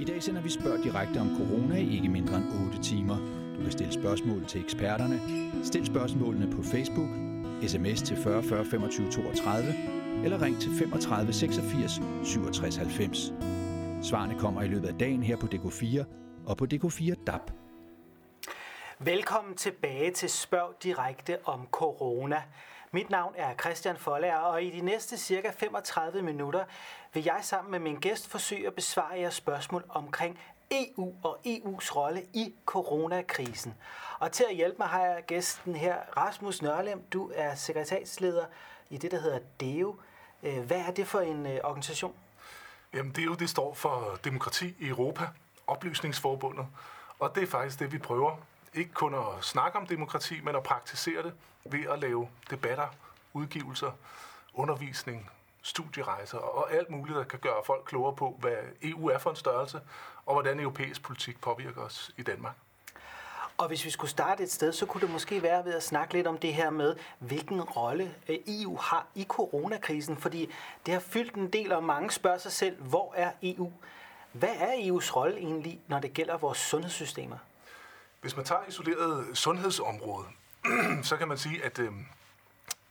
I dag sender vi spørg direkte om corona i ikke mindre end 8 timer. Du kan stille spørgsmål til eksperterne. Stil spørgsmålene på Facebook, sms til 40 40 25 32 eller ring til 35 86 67 90. Svarene kommer i løbet af dagen her på DK4 og på DK4 DAB. Velkommen tilbage til Spørg Direkte om corona. Mit navn er Christian Follager, og i de næste cirka 35 minutter vil jeg sammen med min gæst forsøge at besvare jeres spørgsmål omkring EU og EU's rolle i coronakrisen. Og til at hjælpe mig har jeg gæsten her, Rasmus Nørlem. Du er sekretærsleder i det, der hedder DEO. Øh, hvad er det for en øh, organisation? Jamen, DEO det står for Demokrati i Europa, Oplysningsforbundet. Og det er faktisk det, vi prøver ikke kun at snakke om demokrati, men at praktisere det ved at lave debatter, udgivelser, undervisning, studierejser og alt muligt, der kan gøre folk klogere på, hvad EU er for en størrelse, og hvordan europæisk politik påvirker os i Danmark. Og hvis vi skulle starte et sted, så kunne det måske være ved at snakke lidt om det her med, hvilken rolle øh, EU har i coronakrisen, fordi det har fyldt en del, og mange spørger sig selv, hvor er EU? Hvad er EU's rolle egentlig, når det gælder vores sundhedssystemer? Hvis man tager isoleret sundhedsområde, så kan man sige, at øh,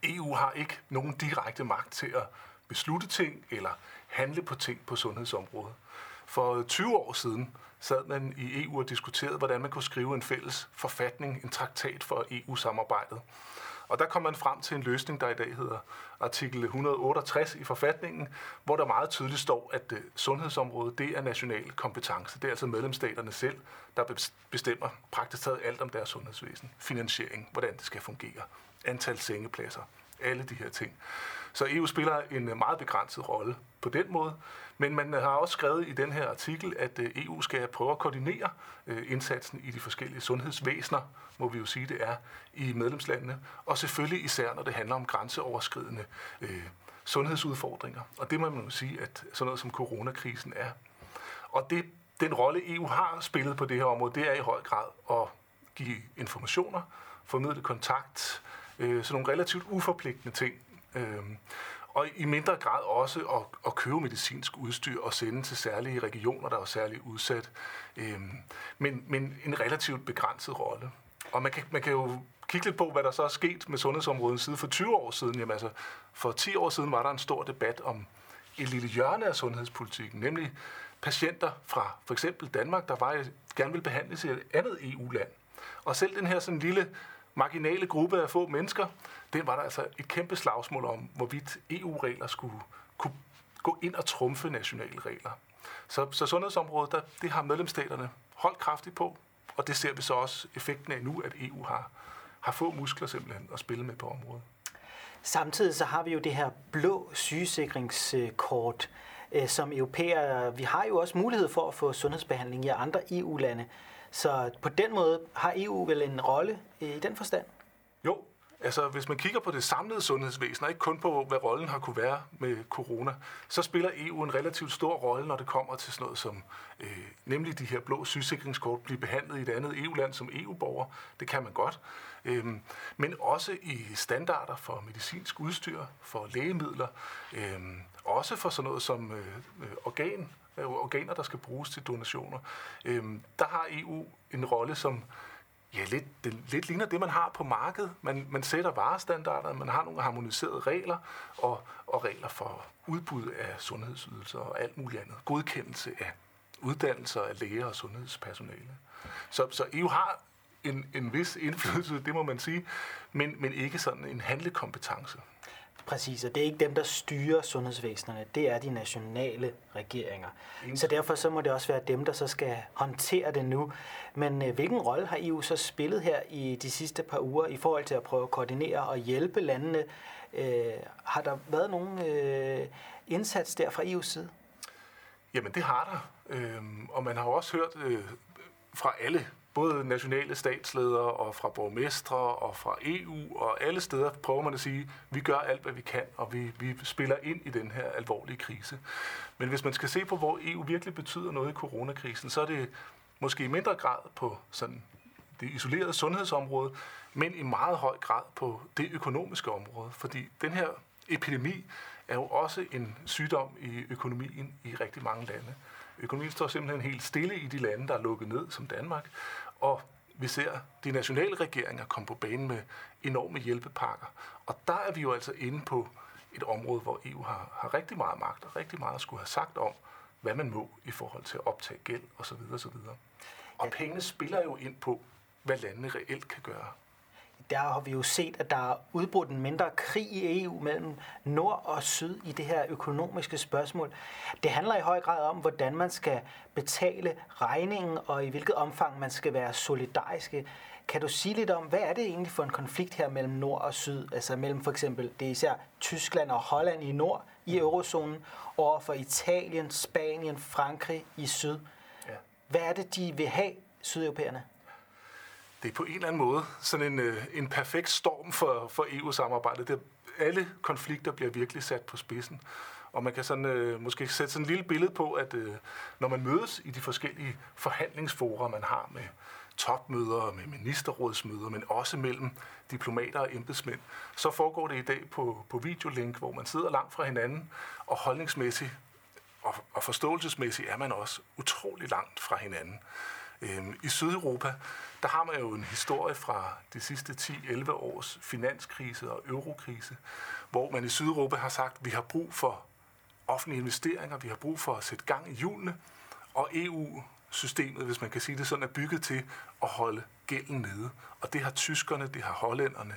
EU har ikke nogen direkte magt til at beslutte ting eller handle på ting på sundhedsområdet. For øh, 20 år siden sad man i EU og diskuterede, hvordan man kunne skrive en fælles forfatning, en traktat for EU-samarbejdet. Og der kom man frem til en løsning, der i dag hedder artikel 168 i forfatningen, hvor der meget tydeligt står, at øh, sundhedsområdet det er national kompetence. Det er altså medlemsstaterne selv, der bestemmer praktisk taget alt om deres sundhedsvæsen. Finansiering, hvordan det skal fungere, antal sengepladser, alle de her ting. Så EU spiller en øh, meget begrænset rolle på den måde. Men man har også skrevet i den her artikel, at øh, EU skal prøve at koordinere øh, indsatsen i de forskellige sundhedsvæsener, må vi jo sige det er, i medlemslandene. Og selvfølgelig især, når det handler om grænseoverskridende øh, sundhedsudfordringer. Og det må man jo sige, at sådan noget som coronakrisen er. Og det, den rolle EU har spillet på det her område, det er i høj grad at give informationer, formidle kontakt, øh, sådan nogle relativt uforpligtende ting. Øh, og i mindre grad også at, at købe medicinsk udstyr og sende til særlige regioner, der er særligt udsat. Øhm, men, men en relativt begrænset rolle. Og man kan, man kan jo kigge lidt på, hvad der så er sket med sundhedsområdet siden for 20 år siden. Jamen altså, for 10 år siden var der en stor debat om et lille hjørne af sundhedspolitikken, nemlig patienter fra for eksempel Danmark, der var, gerne vil behandles i et andet EU-land. Og selv den her sådan lille marginale gruppe af få mennesker, den var der altså et kæmpe slagsmål om, hvorvidt EU-regler skulle kunne gå ind og trumfe nationale regler. Så, så sundhedsområdet, der, det har medlemsstaterne holdt kraftigt på, og det ser vi så også effekten af nu, at EU har, har få muskler simpelthen at spille med på området. Samtidig så har vi jo det her blå sygesikringskort, øh, som europæer, vi har jo også mulighed for at få sundhedsbehandling i andre EU-lande. Så på den måde har EU vel en rolle øh, i den forstand? Jo, Altså, hvis man kigger på det samlede sundhedsvæsen, og ikke kun på, hvad rollen har kunne være med corona, så spiller EU en relativt stor rolle, når det kommer til sådan noget som, øh, nemlig de her blå sygesikringskort, blive behandlet i et andet EU-land som EU-borger. Det kan man godt. Øhm, men også i standarder for medicinsk udstyr, for lægemidler, øhm, også for sådan noget som øh, øh organ, organer, der skal bruges til donationer. Øh, der har EU en rolle som Ja, lidt, det lidt ligner det, man har på markedet. Man, man sætter varestandarder, man har nogle harmoniserede regler og, og regler for udbud af sundhedsydelser og alt muligt andet. Godkendelse af uddannelser af læger og sundhedspersonale. Så, så EU har en, en vis indflydelse, det må man sige, men, men ikke sådan en handlekompetence. Præcis, og det er ikke dem, der styrer sundhedsvæsenerne, det er de nationale regeringer. Så derfor så må det også være dem, der så skal håndtere det nu. Men øh, hvilken rolle har EU så spillet her i de sidste par uger i forhold til at prøve at koordinere og hjælpe landene? Øh, har der været nogen øh, indsats der fra EU's side? Jamen det har der, øh, og man har også hørt øh, fra alle både nationale statsledere og fra borgmestre og fra EU og alle steder prøver man at sige, at vi gør alt, hvad vi kan, og vi, vi spiller ind i den her alvorlige krise. Men hvis man skal se på, hvor EU virkelig betyder noget i coronakrisen, så er det måske i mindre grad på sådan det isolerede sundhedsområde, men i meget høj grad på det økonomiske område, fordi den her epidemi er jo også en sygdom i økonomien i rigtig mange lande. Økonomien står simpelthen helt stille i de lande, der er lukket ned, som Danmark. Og vi ser de nationale regeringer komme på banen med enorme hjælpepakker. Og der er vi jo altså inde på et område, hvor EU har, har rigtig meget magt og rigtig meget at skulle have sagt om, hvad man må i forhold til at optage gæld osv. osv. Og pengene spiller jo ind på, hvad landene reelt kan gøre der har vi jo set, at der er udbrudt en mindre krig i EU mellem nord og syd i det her økonomiske spørgsmål. Det handler i høj grad om, hvordan man skal betale regningen, og i hvilket omfang man skal være solidariske. Kan du sige lidt om, hvad er det egentlig for en konflikt her mellem nord og syd? Altså mellem for eksempel, det er især Tyskland og Holland i nord i eurozonen, over for Italien, Spanien, Frankrig i syd. Ja. Hvad er det, de vil have, sydeuropæerne? Det er på en eller anden måde sådan en, øh, en perfekt storm for, for EU-samarbejdet. Det, alle konflikter bliver virkelig sat på spidsen. Og man kan sådan, øh, måske sætte sådan et lille billede på, at øh, når man mødes i de forskellige forhandlingsforer, man har med topmøder, med ministerrådsmøder, men også mellem diplomater og embedsmænd, så foregår det i dag på, på videolink, hvor man sidder langt fra hinanden, og holdningsmæssigt og, og forståelsesmæssigt er man også utrolig langt fra hinanden. Øhm, I Sydeuropa, der har man jo en historie fra de sidste 10-11 års finanskrise og eurokrise, hvor man i Sydeuropa har sagt, at vi har brug for offentlige investeringer, vi har brug for at sætte gang i hjulene, og EU-systemet, hvis man kan sige det sådan, er bygget til at holde gælden nede. Og det har tyskerne, det har hollænderne,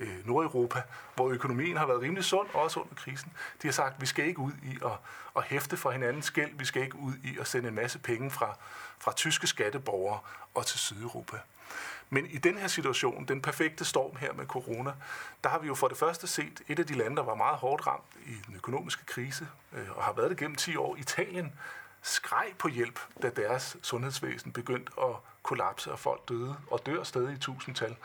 øh, Nordeuropa, hvor økonomien har været rimelig sund, også under krisen. De har sagt, at vi skal ikke ud i at, at hæfte for hinandens gæld, vi skal ikke ud i at sende en masse penge fra, fra tyske skatteborgere og til Sydeuropa. Men i den her situation, den perfekte storm her med corona, der har vi jo for det første set et af de lande, der var meget hårdt ramt i den økonomiske krise, øh, og har været det gennem 10 år. Italien skreg på hjælp, da deres sundhedsvæsen begyndte at kollapse, og folk døde og dør stadig i tusindtal.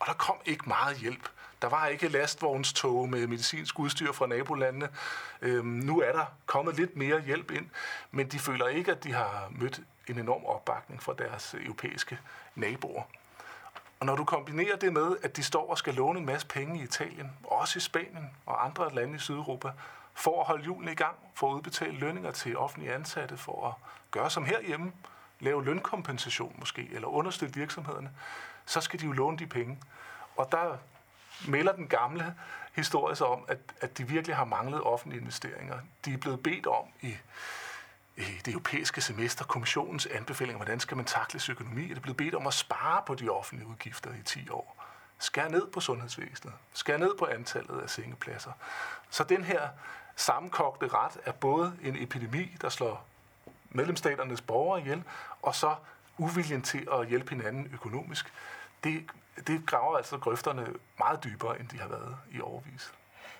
Og der kom ikke meget hjælp. Der var ikke lastvognstog med medicinsk udstyr fra nabolandene. Øhm, nu er der kommet lidt mere hjælp ind, men de føler ikke, at de har mødt en enorm opbakning fra deres europæiske naboer. Og når du kombinerer det med, at de står og skal låne en masse penge i Italien, også i Spanien og andre lande i Sydeuropa, for at holde julen i gang, for at udbetale lønninger til offentlige ansatte, for at gøre som herhjemme, lave lønkompensation måske, eller understøtte virksomhederne, så skal de jo låne de penge. Og der melder den gamle historie sig om, at, at de virkelig har manglet offentlige investeringer. De er blevet bedt om i, i det europæiske semester, kommissionens anbefalinger, hvordan skal man takle økonomi, er det blevet bedt om at spare på de offentlige udgifter i 10 år. Skær ned på sundhedsvæsenet. Skær ned på antallet af sengepladser. Så den her sammenkogte ret er både en epidemi, der slår medlemsstaternes borgere ihjel, og så uviljen til at hjælpe hinanden økonomisk. Det, det graver altså grøfterne meget dybere, end de har været i overvis.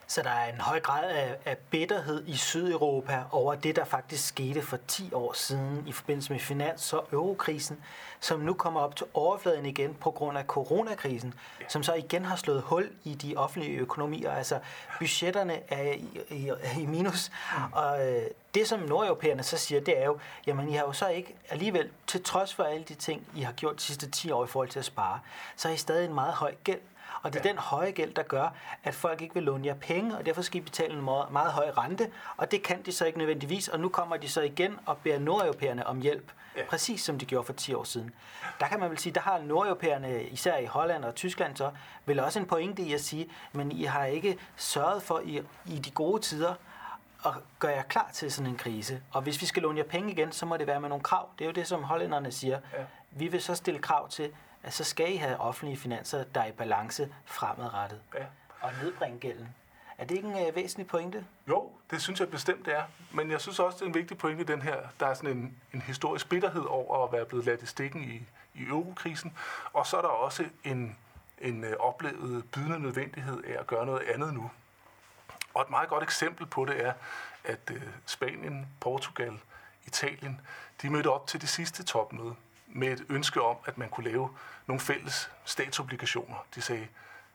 Så der er en høj grad af, af bitterhed i Sydeuropa over det, der faktisk skete for 10 år siden i forbindelse med finans- og eurokrisen, som nu kommer op til overfladen igen på grund af coronakrisen, ja. som så igen har slået hul i de offentlige økonomier. Altså budgetterne er i, i, i minus, mm. og øh, det som nordeuropæerne så siger, det er jo, jamen I har jo så ikke alligevel, til trods for alle de ting, I har gjort de sidste 10 år i forhold til at spare, så er I stadig en meget høj gæld. Og det er ja. den høje gæld, der gør, at folk ikke vil låne jer penge, og derfor skal I betale en meget, meget høj rente, og det kan de så ikke nødvendigvis, og nu kommer de så igen og beder nordeuropæerne om hjælp, ja. præcis som de gjorde for 10 år siden. Der kan man vel sige, der har nordeuropæerne, især i Holland og Tyskland, så vel også en pointe i at sige, men I har ikke sørget for i, i de gode tider at gøre jer klar til sådan en krise. Og hvis vi skal låne jer penge igen, så må det være med nogle krav. Det er jo det, som hollænderne siger. Ja. Vi vil så stille krav til, at så skal I have offentlige finanser, der er i balance fremadrettet. Ja. Og nedbringe gælden. Er det ikke en uh, væsentlig pointe? Jo, det synes jeg bestemt det er. Men jeg synes også, det er en vigtig pointe den her. Der er sådan en, en historisk bitterhed over at være blevet ladt i stikken i, i eurokrisen. Og så er der også en, en uh, oplevet bydende nødvendighed af at gøre noget andet nu. Og et meget godt eksempel på det er, at uh, Spanien, Portugal, Italien, de mødte op til det sidste topmøde med et ønske om, at man kunne lave nogle fælles statsobligationer. De sagde,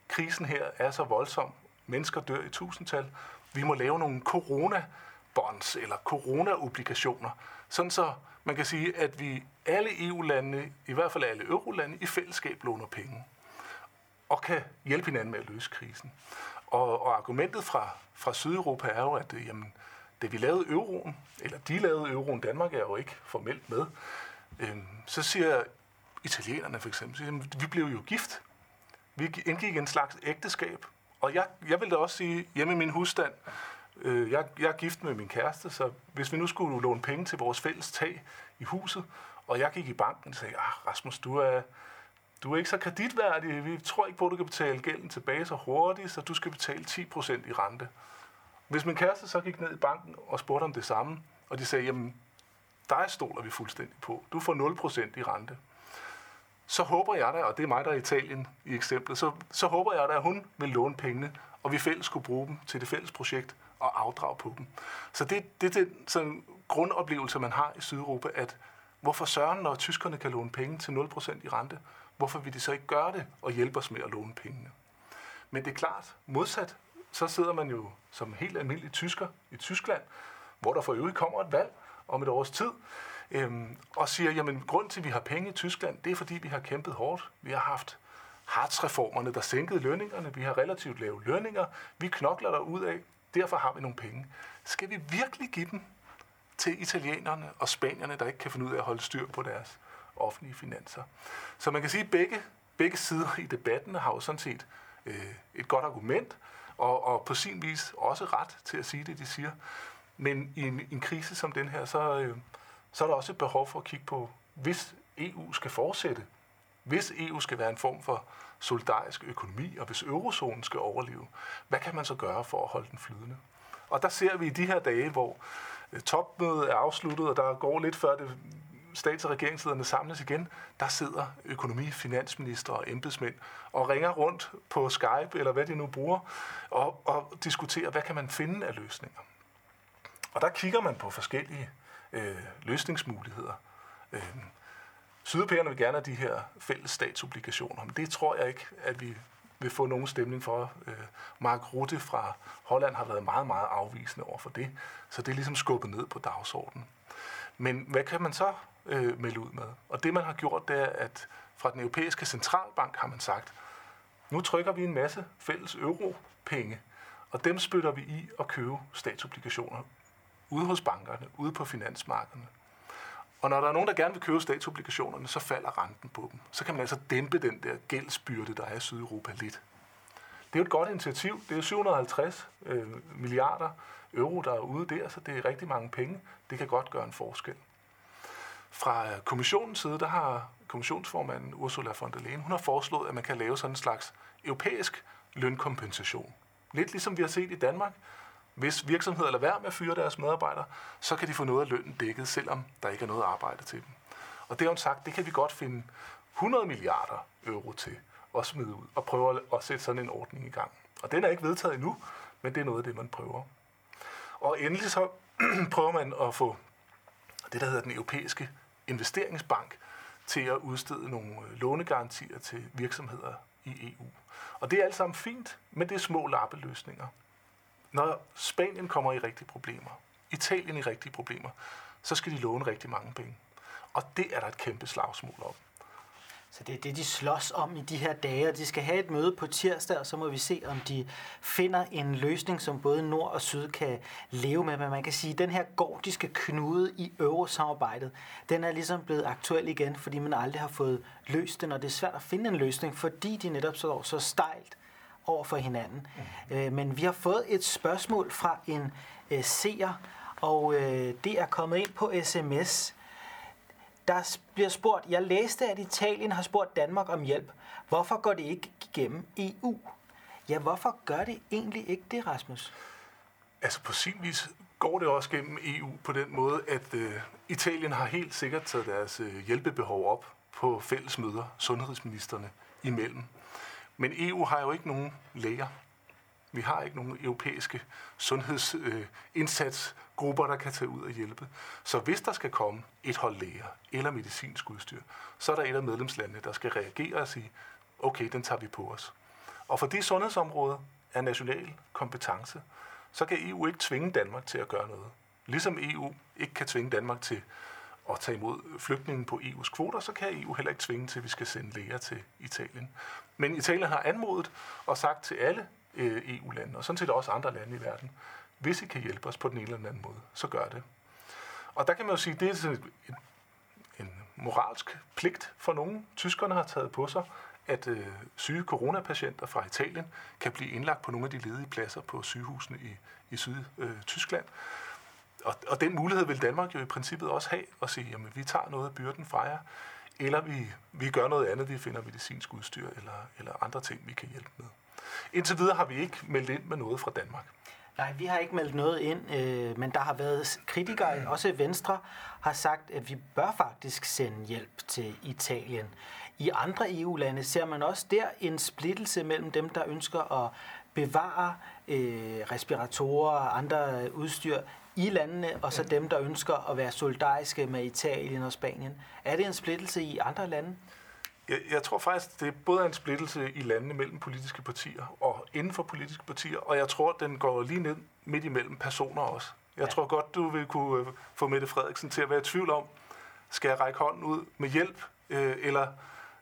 krisen her er så voldsom, mennesker dør i tusindtal, vi må lave nogle corona-bonds eller corona-obligationer, sådan så man kan sige, at vi alle EU-landene, i hvert fald alle eurolande, i fællesskab låner penge og kan hjælpe hinanden med at løse krisen. Og, og argumentet fra, fra Sydeuropa er jo, at øh, jamen, da vi lavede euroen, eller de lavede euroen, Danmark er jo ikke formelt med, øh, så siger italienerne for eksempel, siger, vi blev jo gift. Vi indgik en slags ægteskab. Og jeg, jeg vil da også sige, hjemme i min husstand, øh, jeg, jeg er gift med min kæreste, så hvis vi nu skulle låne penge til vores fælles tag i huset, og jeg gik i banken og sagde, ah, Rasmus, du er, du er ikke så kreditværdig. Vi tror ikke på, at du kan betale gælden tilbage så hurtigt, så du skal betale 10% i rente. Hvis min kæreste så gik ned i banken og spurgte om det samme, og de sagde, jamen, dig stoler vi fuldstændig på. Du får 0% i rente. Så håber jeg da, og det er mig, der er i Italien i eksemplet, så, så håber jeg da, at hun vil låne pengene, og vi fælles kunne bruge dem til det fælles projekt og afdrage på dem. Så det, det er den sådan, grundoplevelse, man har i Sydeuropa, at hvorfor søren, når tyskerne kan låne penge til 0% i rente, hvorfor vil de så ikke gøre det og hjælpe os med at låne pengene? Men det er klart, modsat, så sidder man jo som helt almindelig tysker i Tyskland, hvor der for øvrigt kommer et valg om et års tid, øhm, og siger, jamen grund til, at vi har penge i Tyskland, det er fordi, vi har kæmpet hårdt. Vi har haft Hartz-reformerne, der sænkede lønningerne. Vi har relativt lave lønninger. Vi knokler der ud af. Derfor har vi nogle penge. Skal vi virkelig give dem til italienerne og spanierne, der ikke kan finde ud af at holde styr på deres offentlige finanser? Så man kan sige, at begge, begge sider i debatten har jo sådan set øh, et godt argument, og, og på sin vis også ret til at sige det, de siger. Men i en, en krise som den her, så, øh, så er der også et behov for at kigge på, hvis EU skal fortsætte, hvis EU skal være en form for solidarisk økonomi, og hvis eurozonen skal overleve, hvad kan man så gøre for at holde den flydende? Og der ser vi i de her dage, hvor øh, topmødet er afsluttet, og der går lidt før det stats- og regeringslederne samles igen, der sidder økonomi, finansminister og embedsmænd og ringer rundt på Skype, eller hvad de nu bruger, og, og diskuterer, hvad kan man finde af løsninger. Og der kigger man på forskellige øh, løsningsmuligheder. Øh, Sydeuropæerne vil gerne have de her fælles statsobligationer, men det tror jeg ikke, at vi vil få nogen stemning for. Øh, Mark Rutte fra Holland har været meget, meget afvisende over for det, så det er ligesom skubbet ned på dagsordenen. Men hvad kan man så øh, melde ud med? Og det man har gjort, det er, at fra den europæiske centralbank har man sagt, nu trykker vi en masse fælles europenge, og dem spytter vi i at købe statsobligationer ude hos bankerne, ude på finansmarkederne. Og når der er nogen, der gerne vil købe statsobligationerne, så falder renten på dem. Så kan man altså dæmpe den der gældsbyrde, der er i Sydeuropa lidt. Det er jo et godt initiativ. Det er 750 øh, milliarder euro, der er ude der, så det er rigtig mange penge. Det kan godt gøre en forskel. Fra øh, kommissionens side, der har kommissionsformanden Ursula von der Leyen, hun har foreslået, at man kan lave sådan en slags europæisk lønkompensation. Lidt ligesom vi har set i Danmark, hvis virksomheder lader være med at fyre deres medarbejdere, så kan de få noget af lønnen dækket, selvom der ikke er noget arbejde til dem. Og det har hun sagt, det kan vi godt finde 100 milliarder euro til at smide ud og prøve at sætte sådan en ordning i gang. Og den er ikke vedtaget endnu, men det er noget af det, man prøver. Og endelig så prøver man at få det, der hedder den europæiske investeringsbank, til at udstede nogle øh, lånegarantier til virksomheder i EU. Og det er alt sammen fint, men det er små lappeløsninger. Når Spanien kommer i rigtige problemer, Italien i rigtige problemer, så skal de låne rigtig mange penge. Og det er der et kæmpe slagsmål om. Så det er det, de slås om i de her dage, og de skal have et møde på tirsdag, og så må vi se, om de finder en løsning, som både nord og syd kan leve med. Men man kan sige, at den her gordiske knude i eurosamarbejdet, den er ligesom blevet aktuel igen, fordi man aldrig har fået løst den, og det er svært at finde en løsning, fordi de netop står så stejlt over for hinanden. Mm. Øh, men vi har fået et spørgsmål fra en øh, seer, og øh, det er kommet ind på sms. Der bliver spurgt, jeg læste, at Italien har spurgt Danmark om hjælp. Hvorfor går det ikke igennem EU? Ja, hvorfor gør det egentlig ikke det, Rasmus? Altså på sin vis går det også gennem EU på den måde, at øh, Italien har helt sikkert taget deres øh, hjælpebehov op på fælles møder, sundhedsministerne imellem. Men EU har jo ikke nogen læger. Vi har ikke nogen europæiske sundhedsindsatsgrupper, øh, der kan tage ud og hjælpe. Så hvis der skal komme et hold læger eller medicinsk udstyr, så er der et af medlemslandene, der skal reagere og sige, okay, den tager vi på os. Og fordi sundhedsområdet er national kompetence, så kan EU ikke tvinge Danmark til at gøre noget. Ligesom EU ikke kan tvinge Danmark til at tage imod flygtninge på EU's kvoter, så kan EU heller ikke tvinge til, at vi skal sende læger til Italien. Men Italien har anmodet og sagt til alle øh, EU-lande, og sådan set også andre lande i verden, hvis I kan hjælpe os på den ene eller den anden måde, så gør det. Og der kan man jo sige, det er sådan en, en moralsk pligt for nogen. Tyskerne har taget på sig, at øh, syge coronapatienter fra Italien kan blive indlagt på nogle af de ledige pladser på sygehusene i, i Syd-Tyskland. Øh, og, og den mulighed vil Danmark jo i princippet også have, at sige, jamen vi tager noget af byrden fra jer, eller vi, vi gør noget andet, vi finder medicinsk udstyr eller, eller andre ting, vi kan hjælpe med. Indtil videre har vi ikke meldt ind med noget fra Danmark. Nej, vi har ikke meldt noget ind, øh, men der har været kritikere, også Venstre, har sagt, at vi bør faktisk sende hjælp til Italien. I andre EU-lande ser man også der en splittelse mellem dem, der ønsker at bevare øh, respiratorer og andre udstyr i landene, og så dem, der ønsker at være solidariske med Italien og Spanien. Er det en splittelse i andre lande? Jeg, jeg tror faktisk, det er både en splittelse i landene mellem politiske partier og inden for politiske partier, og jeg tror, den går lige ned midt imellem personer også. Jeg ja. tror godt, du vil kunne øh, få Mette Frederiksen til at være i tvivl om, skal jeg række hånden ud med hjælp, øh, eller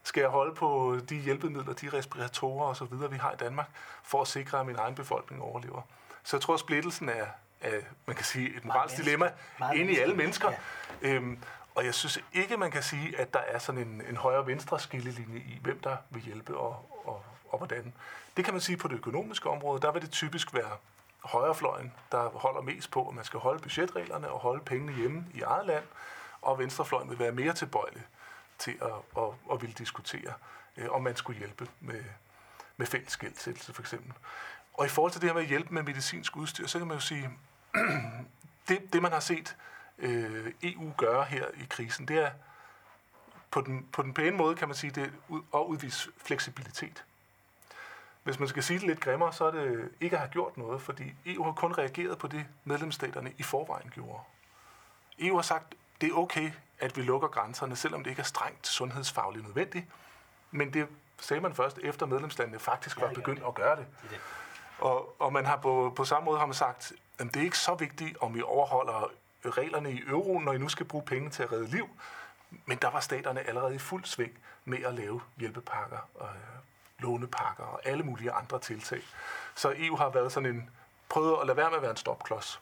skal jeg holde på de hjælpemidler, de respiratorer og så videre, vi har i Danmark, for at sikre, at min egen befolkning overlever. Så jeg tror, at splittelsen er, er man kan sige, et moralsk dilemma inde i alle mennesker. Ja. Øhm, og jeg synes ikke, man kan sige, at der er sådan en, en højre-venstre skillelinje i, hvem der vil hjælpe og, og, og hvordan. Det kan man sige på det økonomiske område. Der vil det typisk være højrefløjen, der holder mest på, at man skal holde budgetreglerne og holde pengene hjemme i eget land, og venstrefløjen vil være mere tilbøjelig til at, at, at ville diskutere, øh, om man skulle hjælpe med, med fælles gældsættelse for eksempel. Og i forhold til det her med at hjælpe med medicinsk udstyr, så kan man jo sige, det, det man har set øh, EU gøre her i krisen, det er på den, på den pæne måde, kan man sige, det at udvise fleksibilitet. Hvis man skal sige det lidt grimmere, så er det ikke at have gjort noget, fordi EU har kun reageret på det, medlemsstaterne i forvejen gjorde. EU har sagt, det er okay, at vi lukker grænserne, selvom det ikke er strengt sundhedsfagligt nødvendigt. Men det sagde man først, efter medlemslandene faktisk var begyndt at gøre det. Og, og man har på, på samme måde har man sagt, jamen det er ikke så vigtigt, om vi overholder reglerne i euroen, når I nu skal bruge penge til at redde liv. Men der var staterne allerede i fuld sving med at lave hjælpepakker og øh, lånepakker og alle mulige andre tiltag. Så EU har været sådan en, prøvet at lade være med at være en stopklods.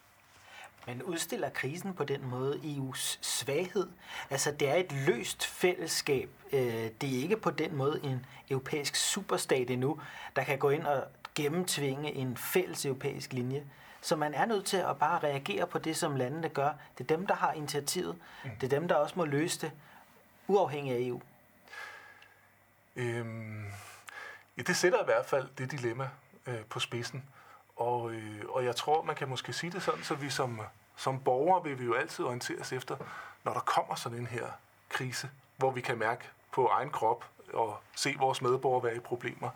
Men udstiller krisen på den måde EU's svaghed? Altså, det er et løst fællesskab. Øh, det er ikke på den måde en europæisk superstat endnu, der kan gå ind og gennemtvinge en fælles europæisk linje. Så man er nødt til at bare reagere på det, som landene gør. Det er dem, der har initiativet. Mm. Det er dem, der også må løse det, uafhængig af EU. Øhm, ja, det sætter i hvert fald det dilemma øh, på spidsen. Og, øh, og jeg tror, man kan måske sige det sådan, så vi som, som borgere vil vi jo altid orientere os efter, når der kommer sådan en her krise, hvor vi kan mærke på egen krop og se vores medborgere være i problemer.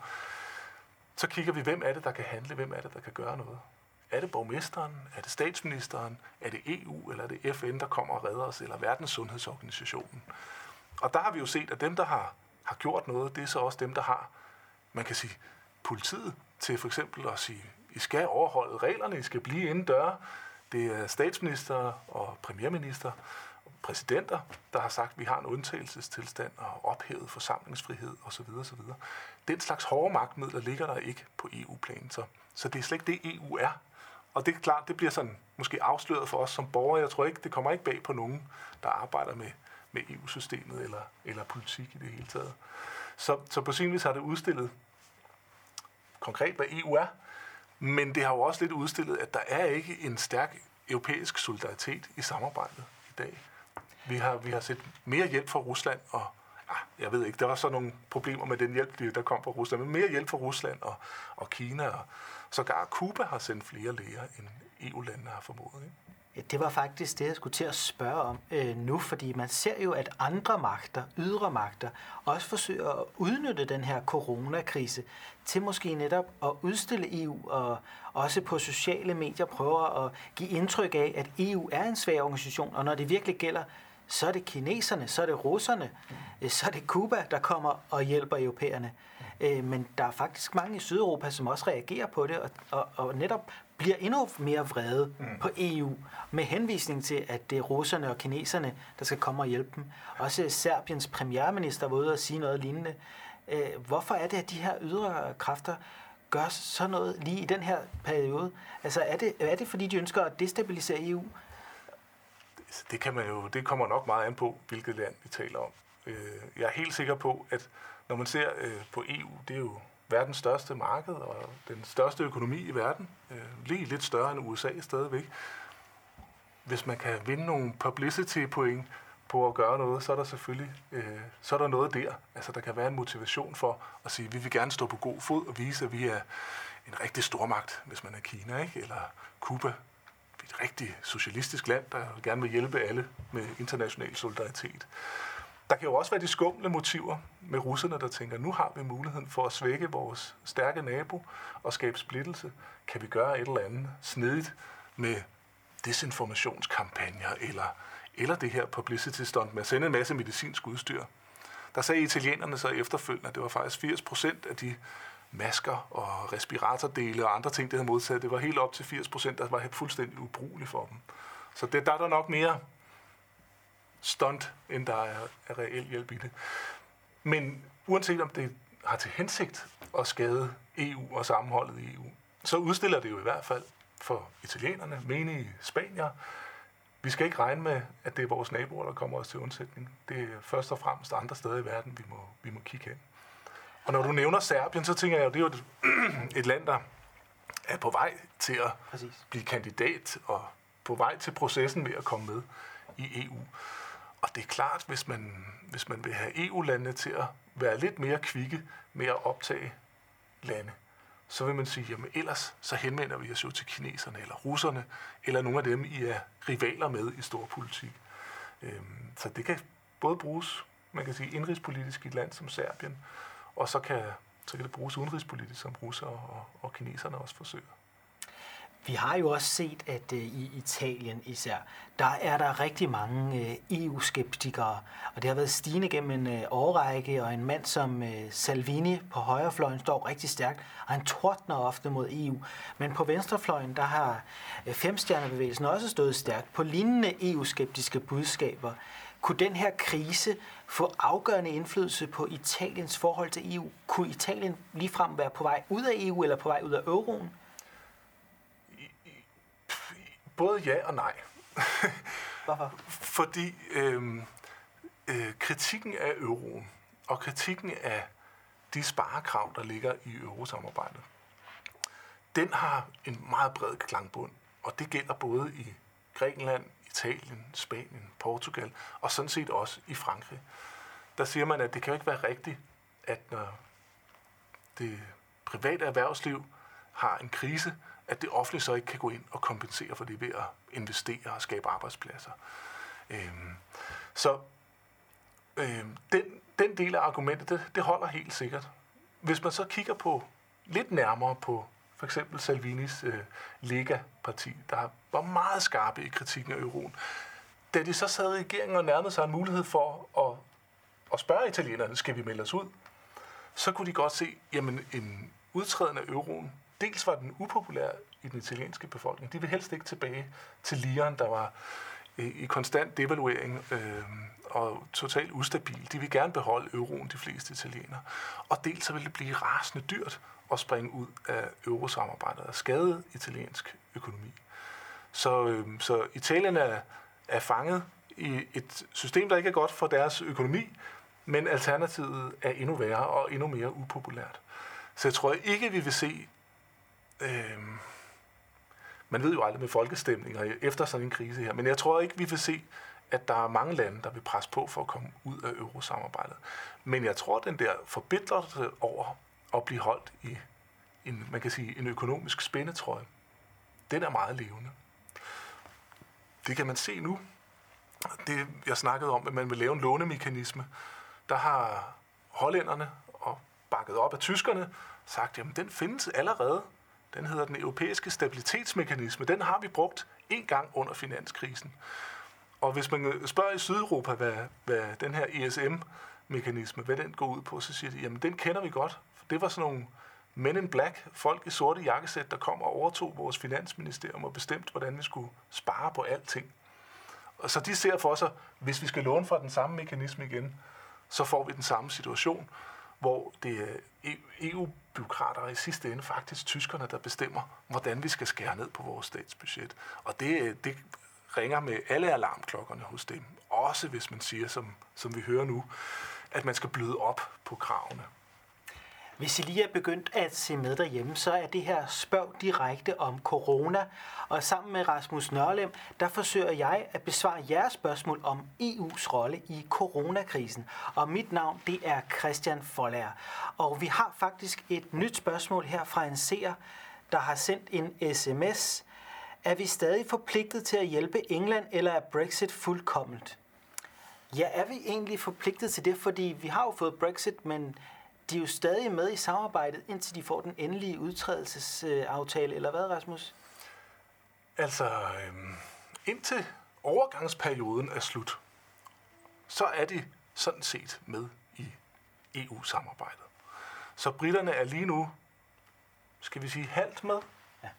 Så kigger vi, hvem er det, der kan handle, hvem er det, der kan gøre noget. Er det borgmesteren? Er det statsministeren? Er det EU? Eller er det FN, der kommer og redder os? Eller Verdenssundhedsorganisationen? Og der har vi jo set, at dem, der har, har gjort noget, det er så også dem, der har, man kan sige, politiet til for eksempel at sige, I skal overholde reglerne, I skal blive indendør. Det er statsminister og premierminister og præsidenter, der har sagt, at vi har en undtagelsestilstand og ophævet forsamlingsfrihed osv. osv. Den slags hårde magtmidler ligger der ikke på EU-planen, så, så det er slet ikke det, EU er. Og det er klart, det bliver sådan måske afsløret for os som borgere. Jeg tror ikke, det kommer ikke bag på nogen, der arbejder med, med EU-systemet eller, eller politik i det hele taget. Så, så på sin vis har det udstillet konkret, hvad EU er, men det har jo også lidt udstillet, at der er ikke en stærk europæisk solidaritet i samarbejdet i dag. Vi har, vi har set mere hjælp fra Rusland, og Ah, jeg ved ikke, der var så nogle problemer med den hjælp, der kom fra Rusland, men mere hjælp fra Rusland og, og Kina, og sågar Cuba har sendt flere læger, end EU-landene har formået. Ikke? Ja, det var faktisk det, jeg skulle til at spørge om øh, nu, fordi man ser jo, at andre magter, ydre magter, også forsøger at udnytte den her coronakrise til måske netop at udstille EU, og også på sociale medier prøver at give indtryk af, at EU er en svag organisation, og når det virkelig gælder, så er det kineserne, så er det russerne, mm. så er det Kuba, der kommer og hjælper europæerne. Øh, men der er faktisk mange i Sydeuropa, som også reagerer på det, og, og, og netop bliver endnu mere vrede mm. på EU, med henvisning til, at det er russerne og kineserne, der skal komme og hjælpe dem. Også Serbiens premierminister var ude og sige noget lignende. Øh, hvorfor er det, at de her ydre kræfter gør sådan noget lige i den her periode? Altså er det, er det fordi, de ønsker at destabilisere EU? Det, kan man jo, det kommer nok meget an på, hvilket land vi taler om. Øh, jeg er helt sikker på, at når man ser øh, på EU, det er jo verdens største marked og den største økonomi i verden. Øh, lige lidt større end USA stadigvæk. Hvis man kan vinde nogle publicity point på at gøre noget, så er der selvfølgelig øh, så er der noget der. Altså der kan være en motivation for at sige, at vi vil gerne stå på god fod og vise, at vi er en rigtig stormagt, hvis man er Kina, ikke? eller Kuba. Et rigtig socialistisk land, der gerne vil hjælpe alle med international solidaritet. Der kan jo også være de skumle motiver med russerne, der tænker, nu har vi muligheden for at svække vores stærke nabo og skabe splittelse. Kan vi gøre et eller andet snedigt med desinformationskampagner eller, eller det her publicity stunt med at sende en masse medicinsk udstyr. Der sagde italienerne så efterfølgende, at det var faktisk 80 procent af de masker og respiratordele og andre ting, det havde modtaget. Det var helt op til 80 procent, der var fuldstændig ubrugeligt for dem. Så det, der er der nok mere stunt, end der er, er reel hjælp i det. Men uanset om det har til hensigt at skade EU og sammenholdet i EU, så udstiller det jo i hvert fald for italienerne, menige spanier, vi skal ikke regne med, at det er vores naboer, der kommer os til undsætning. Det er først og fremmest andre steder i verden, vi må, vi må kigge hen. Og når du nævner Serbien, så tænker jeg, at det er jo et, et land, der er på vej til at Præcis. blive kandidat og på vej til processen med at komme med i EU. Og det er klart, hvis man, hvis man vil have EU-landene til at være lidt mere kvikke med at optage lande, så vil man sige, jamen ellers så henvender vi os jo til kineserne eller russerne, eller nogle af dem, I er rivaler med i stor politik. Øhm, så det kan både bruges, man kan sige, indrigspolitisk i et land som Serbien, og så kan, så kan det bruges udenrigspolitisk, som russere og, og kineserne også forsøger. Vi har jo også set, at øh, i Italien især, der er der rigtig mange øh, EU-skeptikere, og det har været stigende gennem en øh, årrække, og en mand som Salvini på højrefløjen står rigtig stærkt, og han tordner ofte mod EU. Men på venstrefløjen, der har uh, femstjernebevægelsen også stået stærkt på lignende EU-skeptiske budskaber. Kunne den her krise få afgørende indflydelse på Italiens forhold til EU? Kunne Italien ligefrem være på vej ud af EU eller på vej ud af euroen? Både ja og nej. Hvorfor? Fordi øh, øh, kritikken af euroen og kritikken af de sparekrav, der ligger i eurosamarbejdet, den har en meget bred klangbund. Og det gælder både i Grækenland, Italien, Spanien, Portugal og sådan set også i Frankrig. Der siger man, at det kan jo ikke være rigtigt, at når det private erhvervsliv har en krise, at det offentlige så ikke kan gå ind og kompensere for det ved at investere og skabe arbejdspladser. Øhm, så øhm, den, den del af argumentet, det, det holder helt sikkert. Hvis man så kigger på lidt nærmere på for eksempel Salvinis øh, Lega-parti, der var meget skarpe i kritikken af euroen, da de så sad i regeringen og nærmede sig en mulighed for at, at spørge italienerne, skal vi melde os ud, så kunne de godt se, jamen en udtræden af euroen, dels var den upopulær i den italienske befolkning. De vil helst ikke tilbage til liren, der var øh, i konstant devaluering øh, og totalt ustabil. De vil gerne beholde euroen, de fleste italienere. Og dels så vil det blive rasende dyrt at springe ud af eurosamarbejdet og skade italiensk økonomi. Så, øh, så Italien er, er fanget i et system, der ikke er godt for deres økonomi, men alternativet er endnu værre og endnu mere upopulært. Så jeg tror ikke, vi vil se øh, man ved jo aldrig med folkestemninger efter sådan en krise her, men jeg tror ikke, vi vil se, at der er mange lande, der vil presse på for at komme ud af eurosamarbejdet. Men jeg tror, at den der forbitrelse over at blive holdt i en, man kan sige, en økonomisk spændetrøje, den er meget levende. Det kan man se nu. Det, jeg snakkede om, at man vil lave en lånemekanisme. Der har hollænderne og bakket op af tyskerne sagt, jamen den findes allerede. Den hedder den europæiske stabilitetsmekanisme. Den har vi brugt en gang under finanskrisen. Og hvis man spørger i Sydeuropa, hvad, hvad den her ESM-mekanisme, hvad den går ud på, så siger de, jamen den kender vi godt. Det var sådan nogle men in black, folk i sorte jakkesæt, der kom og overtog vores finansministerium og bestemte, hvordan vi skulle spare på alting. Og så de ser for sig, hvis vi skal låne fra den samme mekanisme igen, så får vi den samme situation, hvor det er e EU byråkrater, og i sidste ende faktisk tyskerne, der bestemmer, hvordan vi skal skære ned på vores statsbudget. Og det, det ringer med alle alarmklokkerne hos dem. Også hvis man siger, som, som vi hører nu, at man skal bløde op på kravene. Hvis I lige er begyndt at se med derhjemme, så er det her spørg direkte om corona. Og sammen med Rasmus Nørlem, der forsøger jeg at besvare jeres spørgsmål om EU's rolle i coronakrisen. Og mit navn, det er Christian Follager. Og vi har faktisk et nyt spørgsmål her fra en seer, der har sendt en sms. Er vi stadig forpligtet til at hjælpe England, eller er Brexit fuldkomment? Ja, er vi egentlig forpligtet til det, fordi vi har jo fået Brexit, men de er jo stadig med i samarbejdet, indtil de får den endelige udtrædelsesaftale, eller hvad, Rasmus? Altså, øhm, indtil overgangsperioden er slut, så er de sådan set med i EU-samarbejdet. Så britterne er lige nu, skal vi sige, halvt med ja.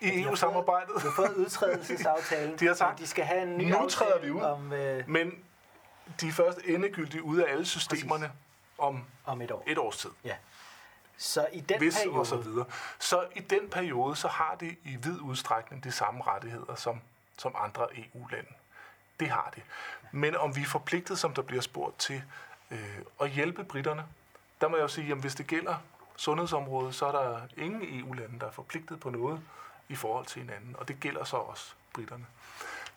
i EU-samarbejdet. De har fået udtrædelsesaftalen. de har sagt, de skal have en ny nu træder vi ud, om, øh... men de er først endegyldigt ude af alle systemerne Præcis om, om et, år. et års tid. Ja. Så i den Hvis periode... Og så, videre. så i den periode, så har de i vid udstrækning de samme rettigheder som, som andre EU-lande. Det har de. Men om vi er forpligtet, som der bliver spurgt til, øh, at hjælpe britterne, der må jeg jo sige, at hvis det gælder sundhedsområdet, så er der ingen EU-lande, der er forpligtet på noget i forhold til hinanden, og det gælder så også britterne.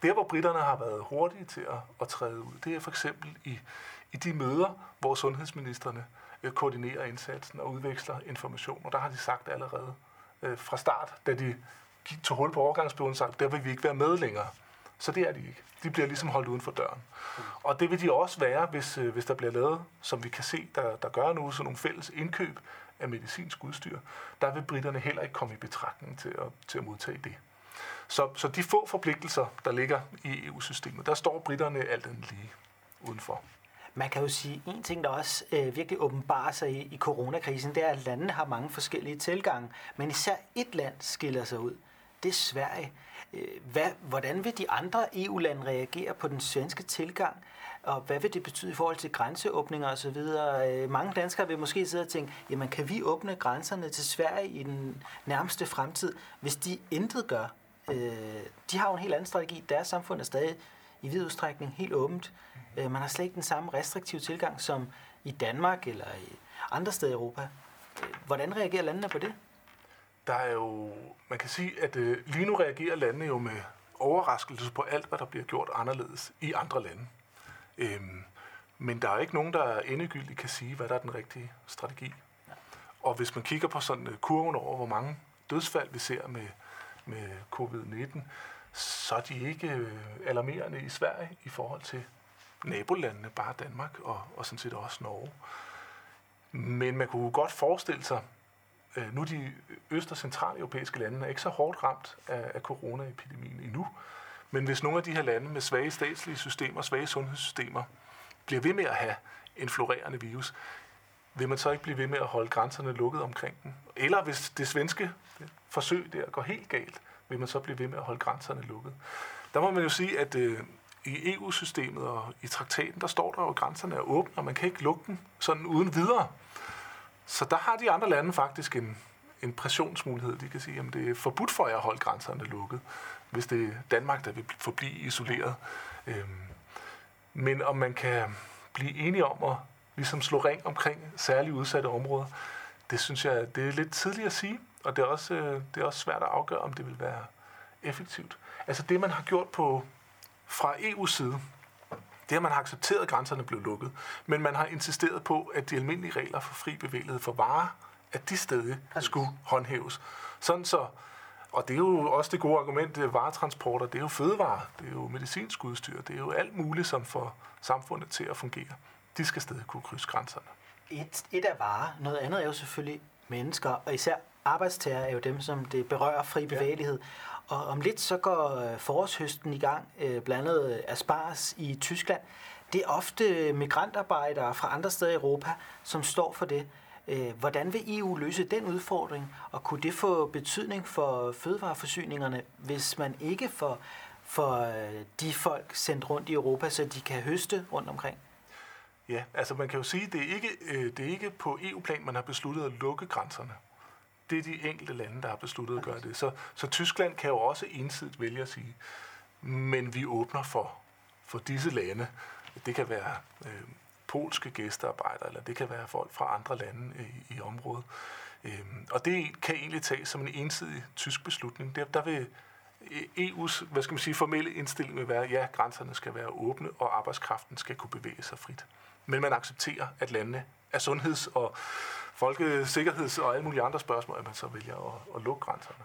Der, hvor britterne har været hurtige til at, at træde ud, det er for eksempel i, i de møder, hvor sundhedsministerne øh, koordinerer indsatsen og udveksler information. Og der har de sagt allerede øh, fra start, da de tog hul på overgangsperioden, sagt, der vil vi ikke være med længere. Så det er de ikke. De bliver ligesom holdt uden for døren. Og det vil de også være, hvis, øh, hvis der bliver lavet, som vi kan se, der, der gør nu, sådan nogle fælles indkøb af medicinsk udstyr. Der vil britterne heller ikke komme i betragtning til at, til at modtage det. Så, så de få forpligtelser, der ligger i EU-systemet, der står britterne alt andet lige udenfor. Man kan jo sige, en ting, der også øh, virkelig åbenbarer sig i, i coronakrisen, det er, at landene har mange forskellige tilgange. Men især et land skiller sig ud. Det er Sverige. Øh, hvad, hvordan vil de andre EU-lande reagere på den svenske tilgang? Og hvad vil det betyde i forhold til grænseåbninger osv.? Øh, mange danskere vil måske sidde og tænke, jamen kan vi åbne grænserne til Sverige i den nærmeste fremtid, hvis de intet gør? Øh, de har jo en helt anden strategi. Deres samfund er stadig i vid udstrækning helt åbent. Øh, man har slet ikke den samme restriktive tilgang som i Danmark eller i andre steder i Europa. Øh, hvordan reagerer landene på det? Der er jo, man kan sige, at øh, lige nu reagerer landene jo med overraskelse på alt, hvad der bliver gjort anderledes i andre lande. Øhm, men der er ikke nogen, der endegyldigt kan sige, hvad der er den rigtige strategi. Og hvis man kigger på sådan øh, kurven over, hvor mange dødsfald vi ser med, med covid-19, så er de ikke øh, alarmerende i Sverige i forhold til nabolandene, bare Danmark og, og sådan set også Norge. Men man kunne godt forestille sig, øh, nu de øst- og centraleuropæiske lande er ikke så hårdt ramt af, af coronaepidemien endnu, men hvis nogle af de her lande med svage statslige systemer, svage sundhedssystemer, bliver ved med at have en florerende virus, vil man så ikke blive ved med at holde grænserne lukket omkring den? Eller hvis det svenske forsøg der går helt galt, vil man så blive ved med at holde grænserne lukket? Der må man jo sige, at øh, i EU-systemet og i traktaten, der står der jo, at grænserne er åbne, og man kan ikke lukke dem sådan uden videre. Så der har de andre lande faktisk en, en pressionsmulighed. De kan sige, at det er forbudt for jer at holde grænserne lukket, hvis det er Danmark, der vil forblive isoleret. Øhm, men om man kan blive enige om at ligesom slå ring omkring særligt udsatte områder, det synes jeg, det er lidt tidligt at sige, og det er også, øh, det er også svært at afgøre, om det vil være effektivt. Altså det, man har gjort på fra EU's side, det har man har accepteret, at grænserne blev lukket, men man har insisteret på, at de almindelige regler for fri bevægelighed for varer, at de stadig skulle håndhæves. Sådan så, og det er jo også det gode argument, det er varetransporter, det er jo fødevarer, det er jo medicinsk udstyr, det er jo alt muligt, som får samfundet til at fungere. De skal stadig kunne krydse grænserne. Et, et er varer, noget andet er jo selvfølgelig mennesker, og især arbejdstager er jo dem, som det berører fri bevægelighed. Ja. Og om lidt så går øh, forårshøsten i gang, øh, blandet øh, blandt andet Aspars i Tyskland. Det er ofte migrantarbejdere fra andre steder i Europa, som står for det. Hvordan vil EU løse den udfordring, og kunne det få betydning for fødevareforsyningerne, hvis man ikke får, får de folk sendt rundt i Europa, så de kan høste rundt omkring? Ja, altså man kan jo sige, at det er ikke, det er ikke på EU-plan, man har besluttet at lukke grænserne. Det er de enkelte lande, der har besluttet at gøre det. Så, så Tyskland kan jo også ensidigt vælge at sige, men vi åbner for, for disse lande. Det kan være øh, polske gæstearbejdere, eller det kan være folk fra andre lande i, i området. Øh, og det kan egentlig tages som en ensidig tysk beslutning. Der, der vil øh, EU's hvad skal man sige, formelle indstilling vil være, at ja, grænserne skal være åbne, og arbejdskraften skal kunne bevæge sig frit. Men man accepterer, at landene af sundheds- og folkesikkerheds- og alle mulige andre spørgsmål, at man så vælger at, at lukke grænserne.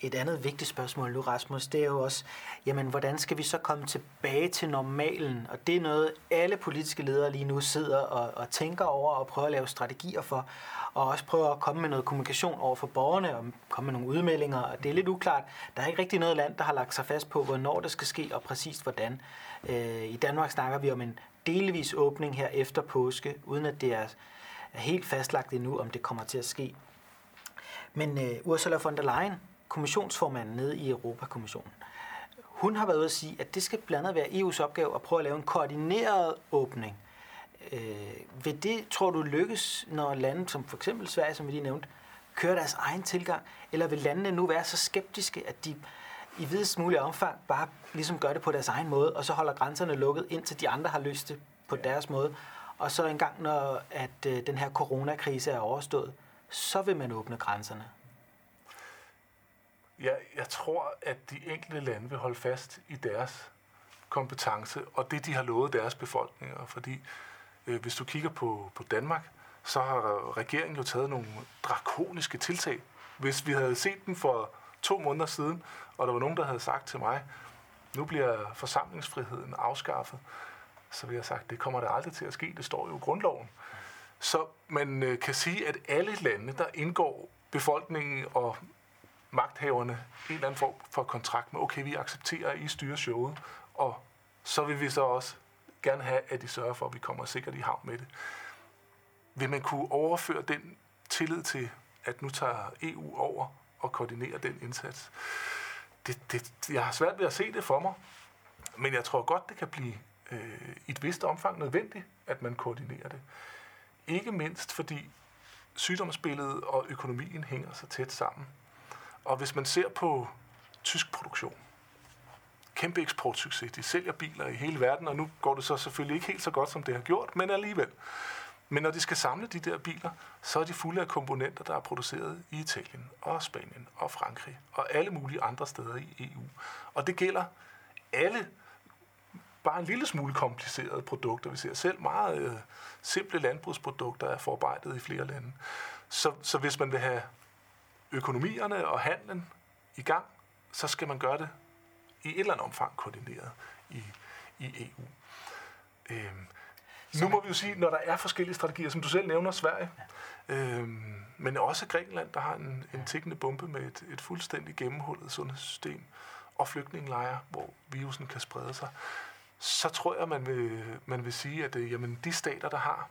Et andet vigtigt spørgsmål nu, Rasmus, det er jo også, jamen, hvordan skal vi så komme tilbage til normalen? Og det er noget, alle politiske ledere lige nu sidder og, og tænker over og prøver at lave strategier for, og også prøver at komme med noget kommunikation over for borgerne og komme med nogle udmeldinger. Og det er lidt uklart. Der er ikke rigtig noget land, der har lagt sig fast på, hvornår det skal ske og præcist hvordan. Øh, I Danmark snakker vi om en delvis åbning her efter påske, uden at det er, er helt fastlagt endnu, om det kommer til at ske. Men uh, Ursula von der Leyen, kommissionsformanden nede i Europakommissionen, hun har været ude at sige, at det skal blandt andet være EU's opgave at prøve at lave en koordineret åbning. Øh, vil det, tror du, lykkes, når lande som for eksempel Sverige, som vi lige nævnte, kører deres egen tilgang? Eller vil landene nu være så skeptiske, at de i videst mulig omfang bare ligesom gør det på deres egen måde, og så holder grænserne lukket, indtil de andre har løst det på deres måde. Og så engang, når at øh, den her coronakrise er overstået, så vil man åbne grænserne. Ja, jeg tror, at de enkelte lande vil holde fast i deres kompetence, og det, de har lovet deres befolkninger. Fordi øh, hvis du kigger på, på Danmark, så har regeringen jo taget nogle drakoniske tiltag. Hvis vi havde set dem for to måneder siden, og der var nogen, der havde sagt til mig, nu bliver forsamlingsfriheden afskaffet, så vil jeg sagt, det kommer der aldrig til at ske. Det står jo i grundloven. Så man øh, kan sige, at alle lande, der indgår befolkningen og magthaverne en eller anden form for kontrakt med, okay, vi accepterer, at I styrer showet, og så vil vi så også gerne have, at de sørger for, at vi kommer sikkert i havn med det. Vil man kunne overføre den tillid til, at nu tager EU over og koordinerer den indsats? Det, det, jeg har svært ved at se det for mig, men jeg tror godt, det kan blive øh, i et vist omfang nødvendigt, at man koordinerer det. Ikke mindst fordi sygdomsbilledet og økonomien hænger så tæt sammen. Og hvis man ser på tysk produktion, kæmpe eksportsucces. De sælger biler i hele verden, og nu går det så selvfølgelig ikke helt så godt, som det har gjort, men alligevel. Men når de skal samle de der biler, så er de fulde af komponenter, der er produceret i Italien og Spanien og Frankrig og alle mulige andre steder i EU. Og det gælder alle bare en lille smule komplicerede produkter. Vi ser selv meget øh, simple landbrugsprodukter er forarbejdet i flere lande. Så, så hvis man vil have økonomierne og handlen i gang, så skal man gøre det i et eller andet omfang koordineret i, i EU. Øhm, nu må vi jo sige, når der er forskellige strategier, som du selv nævner, Sverige, øhm, men også Grækenland, der har en, en tikkende bombe med et, et fuldstændig gennemhullet sundhedssystem, og flygtningelejre, hvor virusen kan sprede sig, så tror jeg, man vil, man vil sige, at øh, jamen, de stater, der har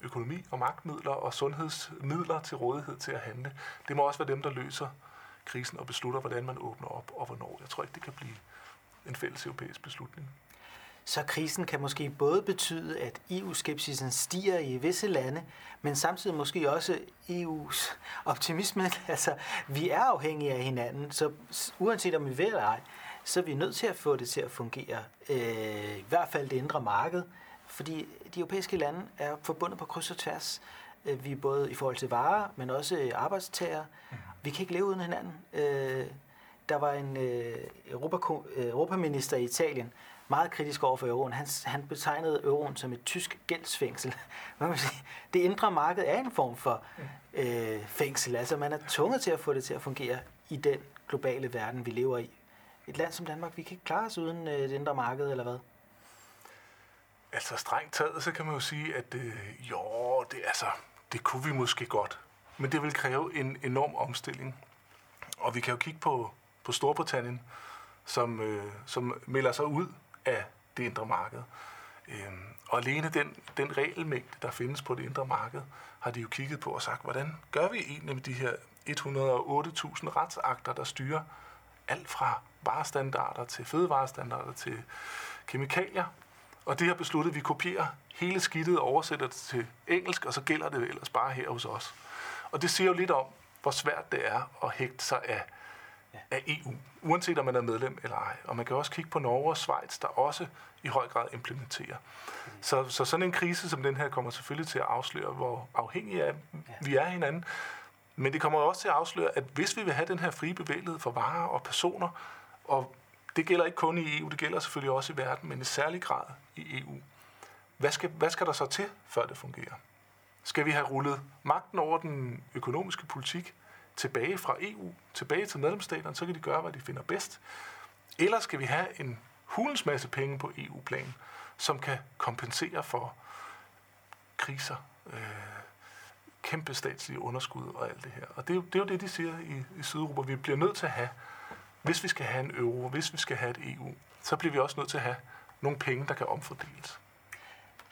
økonomi og magtmidler og sundhedsmidler til rådighed til at handle, det må også være dem, der løser krisen og beslutter, hvordan man åbner op og hvornår. Jeg tror ikke, det kan blive en fælles europæisk beslutning. Så krisen kan måske både betyde, at EU-skepsisen stiger i visse lande, men samtidig måske også EU's optimisme. Altså, vi er afhængige af hinanden, så uanset om vi vil eller ej, så er vi nødt til at få det til at fungere. Øh, I hvert fald det indre marked, fordi de europæiske lande er forbundet på kryds og tværs. Øh, vi er både i forhold til varer, men også arbejdstager. Vi kan ikke leve uden hinanden. Øh, der var en øh, Europa, europaminister i Italien, meget kritisk over for euroen. Han, han betegnede euroen som et tysk gældsfængsel. Det indre marked er en form for øh, fængsel. Altså man er tvunget til at få det til at fungere i den globale verden, vi lever i. Et land som Danmark, vi kan ikke klare os uden øh, det indre marked, eller hvad? Altså strengt taget, så kan man jo sige, at øh, jo, det, altså, det kunne vi måske godt. Men det vil kræve en enorm omstilling. Og vi kan jo kigge på, på Storbritannien, som, øh, som melder sig ud af det indre marked. Øh, og alene den, den regelmængde, der findes på det indre marked, har de jo kigget på og sagt, hvordan gør vi egentlig med de her 108.000 retsakter, der styrer alt fra varestandarder til fødevarestandarder til kemikalier. Og det har besluttet, at vi kopierer hele skidtet og oversætter det til engelsk, og så gælder det ellers bare her hos os. Og det siger jo lidt om, hvor svært det er at hægte sig af, af EU, uanset om man er medlem eller ej. Og man kan også kigge på Norge og Schweiz, der også i høj grad implementerer. Så, så sådan en krise som den her kommer selvfølgelig til at afsløre, hvor afhængige af, vi er hinanden. Men det kommer også til at afsløre, at hvis vi vil have den her frie bevægelighed for varer og personer, og det gælder ikke kun i EU, det gælder selvfølgelig også i verden, men i særlig grad i EU. Hvad skal, hvad skal der så til, før det fungerer? Skal vi have rullet magten over den økonomiske politik tilbage fra EU, tilbage til medlemsstaterne, så kan de gøre, hvad de finder bedst? Eller skal vi have en hulens masse penge på EU-plan, som kan kompensere for kriser, øh, kæmpe statslige underskud og alt det her. Og det er jo det, er jo det de siger i, i Sydeuropa. Vi bliver nødt til at have, hvis vi skal have en euro, hvis vi skal have et EU, så bliver vi også nødt til at have nogle penge, der kan omfordeles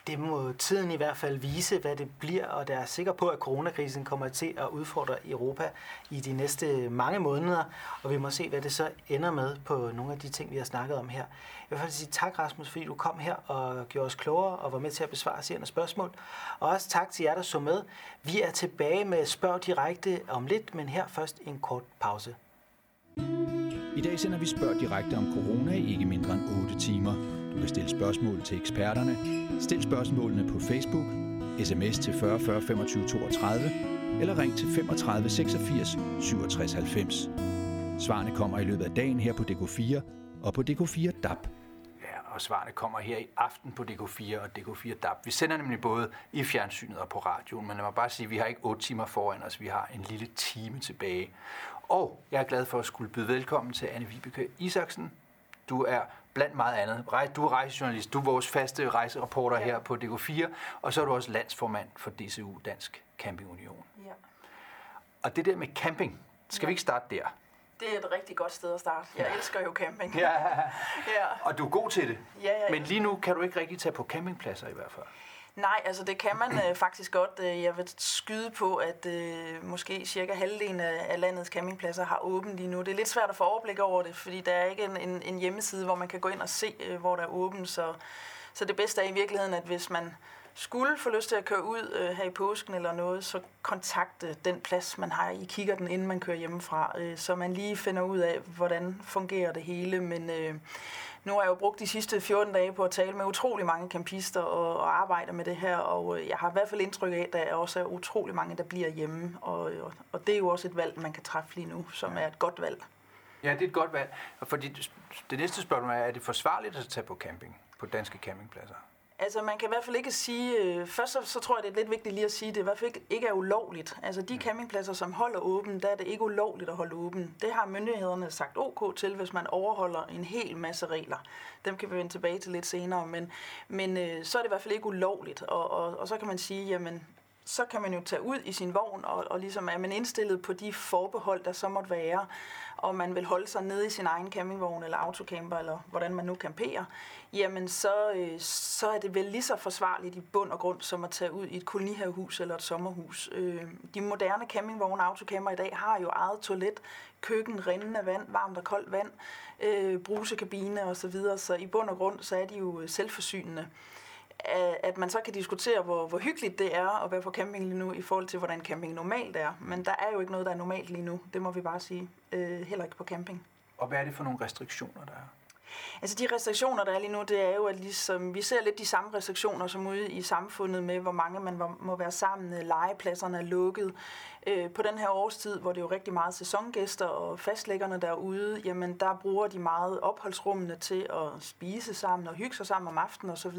det må tiden i hvert fald vise, hvad det bliver, og der er sikker på, at coronakrisen kommer til at udfordre Europa i de næste mange måneder, og vi må se, hvad det så ender med på nogle af de ting, vi har snakket om her. Jeg vil sige tak, Rasmus, fordi du kom her og gjorde os klogere og var med til at besvare sine spørgsmål. Og også tak til jer, der så med. Vi er tilbage med Spørg Direkte om lidt, men her først en kort pause. I dag sender vi Spørg Direkte om corona i ikke mindre end 8 timer. Du kan stille spørgsmål til eksperterne. Stil spørgsmålene på Facebook, sms til 40 40 25 32 eller ring til 35 86 67 90. Svarene kommer i løbet af dagen her på DK4 og på DK4 DAB. Ja, og svarene kommer her i aften på DK4 og DK4 DAB. Vi sender nemlig både i fjernsynet og på radioen, men lad mig bare sige, at vi har ikke 8 timer foran os, vi har en lille time tilbage. Og jeg er glad for at skulle byde velkommen til Anne Vibeke Isaksen. Du er blandt meget andet. Du er rejsejournalist, du er vores faste rejsereporter ja. her på DK4, og så er du også landsformand for DCU, Dansk Camping Union. Ja. Og det der med camping, skal ja. vi ikke starte der? Det er et rigtig godt sted at starte. Jeg ja. elsker jo camping. Ja. ja. Og du er god til det. Ja, ja, ja. Men lige nu kan du ikke rigtig tage på campingpladser i hvert fald. Nej, altså det kan man øh, faktisk godt. Øh, jeg vil skyde på, at øh, måske cirka halvdelen af, af landets campingpladser har åbent lige nu. Det er lidt svært at få overblik over det, fordi der er ikke en, en, en hjemmeside, hvor man kan gå ind og se, øh, hvor der er åbent. Så, så det bedste er i virkeligheden, at hvis man skulle få lyst til at køre ud øh, her i påsken eller noget, så kontakte den plads, man har i kigger den, inden man kører hjemmefra, øh, så man lige finder ud af, hvordan fungerer det hele. Men øh, nu har jeg jo brugt de sidste 14 dage på at tale med utrolig mange campister og, og arbejde med det her, og øh, jeg har i hvert fald indtryk af, at der også er utrolig mange, der bliver hjemme, og, og, og det er jo også et valg, man kan træffe lige nu, som er et godt valg. Ja, det er et godt valg. Fordi det næste spørgsmål er, er det forsvarligt at tage på camping på danske campingpladser? Altså man kan i hvert fald ikke sige, øh, først så, så tror jeg det er lidt vigtigt lige at sige, at det i hvert fald ikke, ikke er ulovligt. Altså de mm. campingpladser, som holder åben, der er det ikke ulovligt at holde åben. Det har myndighederne sagt ok til, hvis man overholder en hel masse regler. Dem kan vi vende tilbage til lidt senere, men, men øh, så er det i hvert fald ikke ulovligt. Og, og, og så kan man sige, jamen så kan man jo tage ud i sin vogn, og, og ligesom er man indstillet på de forbehold, der så måtte være, og man vil holde sig nede i sin egen campingvogn eller autocamper, eller hvordan man nu camperer, jamen så, øh, så er det vel lige så forsvarligt i bund og grund, som at tage ud i et kolonihavehus eller et sommerhus. Øh, de moderne campingvogne og autocamper i dag har jo eget toilet, køkken, rindende vand, varmt og koldt vand, øh, brusekabine osv., så, videre. så i bund og grund så er de jo øh, selvforsynende at man så kan diskutere, hvor, hvor hyggeligt det er at være på camping lige nu, i forhold til, hvordan camping normalt er. Men der er jo ikke noget, der er normalt lige nu. Det må vi bare sige. Øh, heller ikke på camping. Og hvad er det for nogle restriktioner, der er? Altså de restriktioner, der er lige nu, det er jo, at ligesom, vi ser lidt de samme restriktioner som ude i samfundet med, hvor mange man må være sammen, øh, legepladserne er lukket. Øh, på den her årstid, hvor det er jo rigtig meget sæsongæster og fastlæggerne derude, jamen der bruger de meget opholdsrummene til at spise sammen og hygge sig sammen om aftenen osv.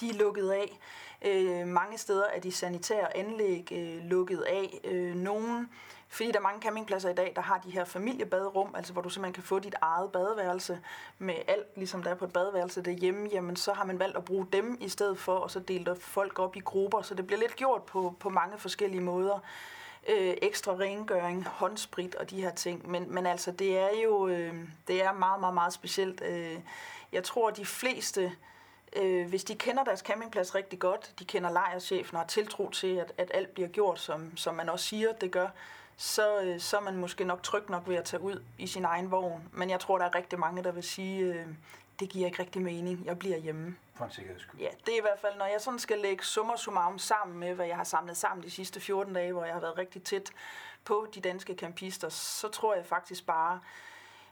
De er lukket af. Øh, mange steder er de sanitære anlæg øh, lukket af. Øh, nogle fordi der er mange campingpladser i dag, der har de her familiebaderum, altså hvor du simpelthen kan få dit eget badeværelse med alt, ligesom der er på et badeværelse derhjemme, jamen så har man valgt at bruge dem i stedet for, og så dele folk op i grupper, så det bliver lidt gjort på, på mange forskellige måder. Øh, ekstra rengøring, håndsprit og de her ting, men, men altså det er jo øh, det er meget, meget, meget specielt. Øh, jeg tror, de fleste øh, hvis de kender deres campingplads rigtig godt, de kender lejerchefen og har tiltro til, at, at alt bliver gjort, som, som man også siger, det gør, øh, så er man måske nok tryg nok ved at tage ud i sin egen vogn. Men jeg tror, der er rigtig mange, der vil sige, øh, det giver ikke rigtig mening, jeg bliver hjemme. For en sikkerheds skyld. Ja, det er i hvert fald, når jeg sådan skal lægge summer summarum sammen med, hvad jeg har samlet sammen de sidste 14 dage, hvor jeg har været rigtig tæt på de danske campister, så tror jeg faktisk bare,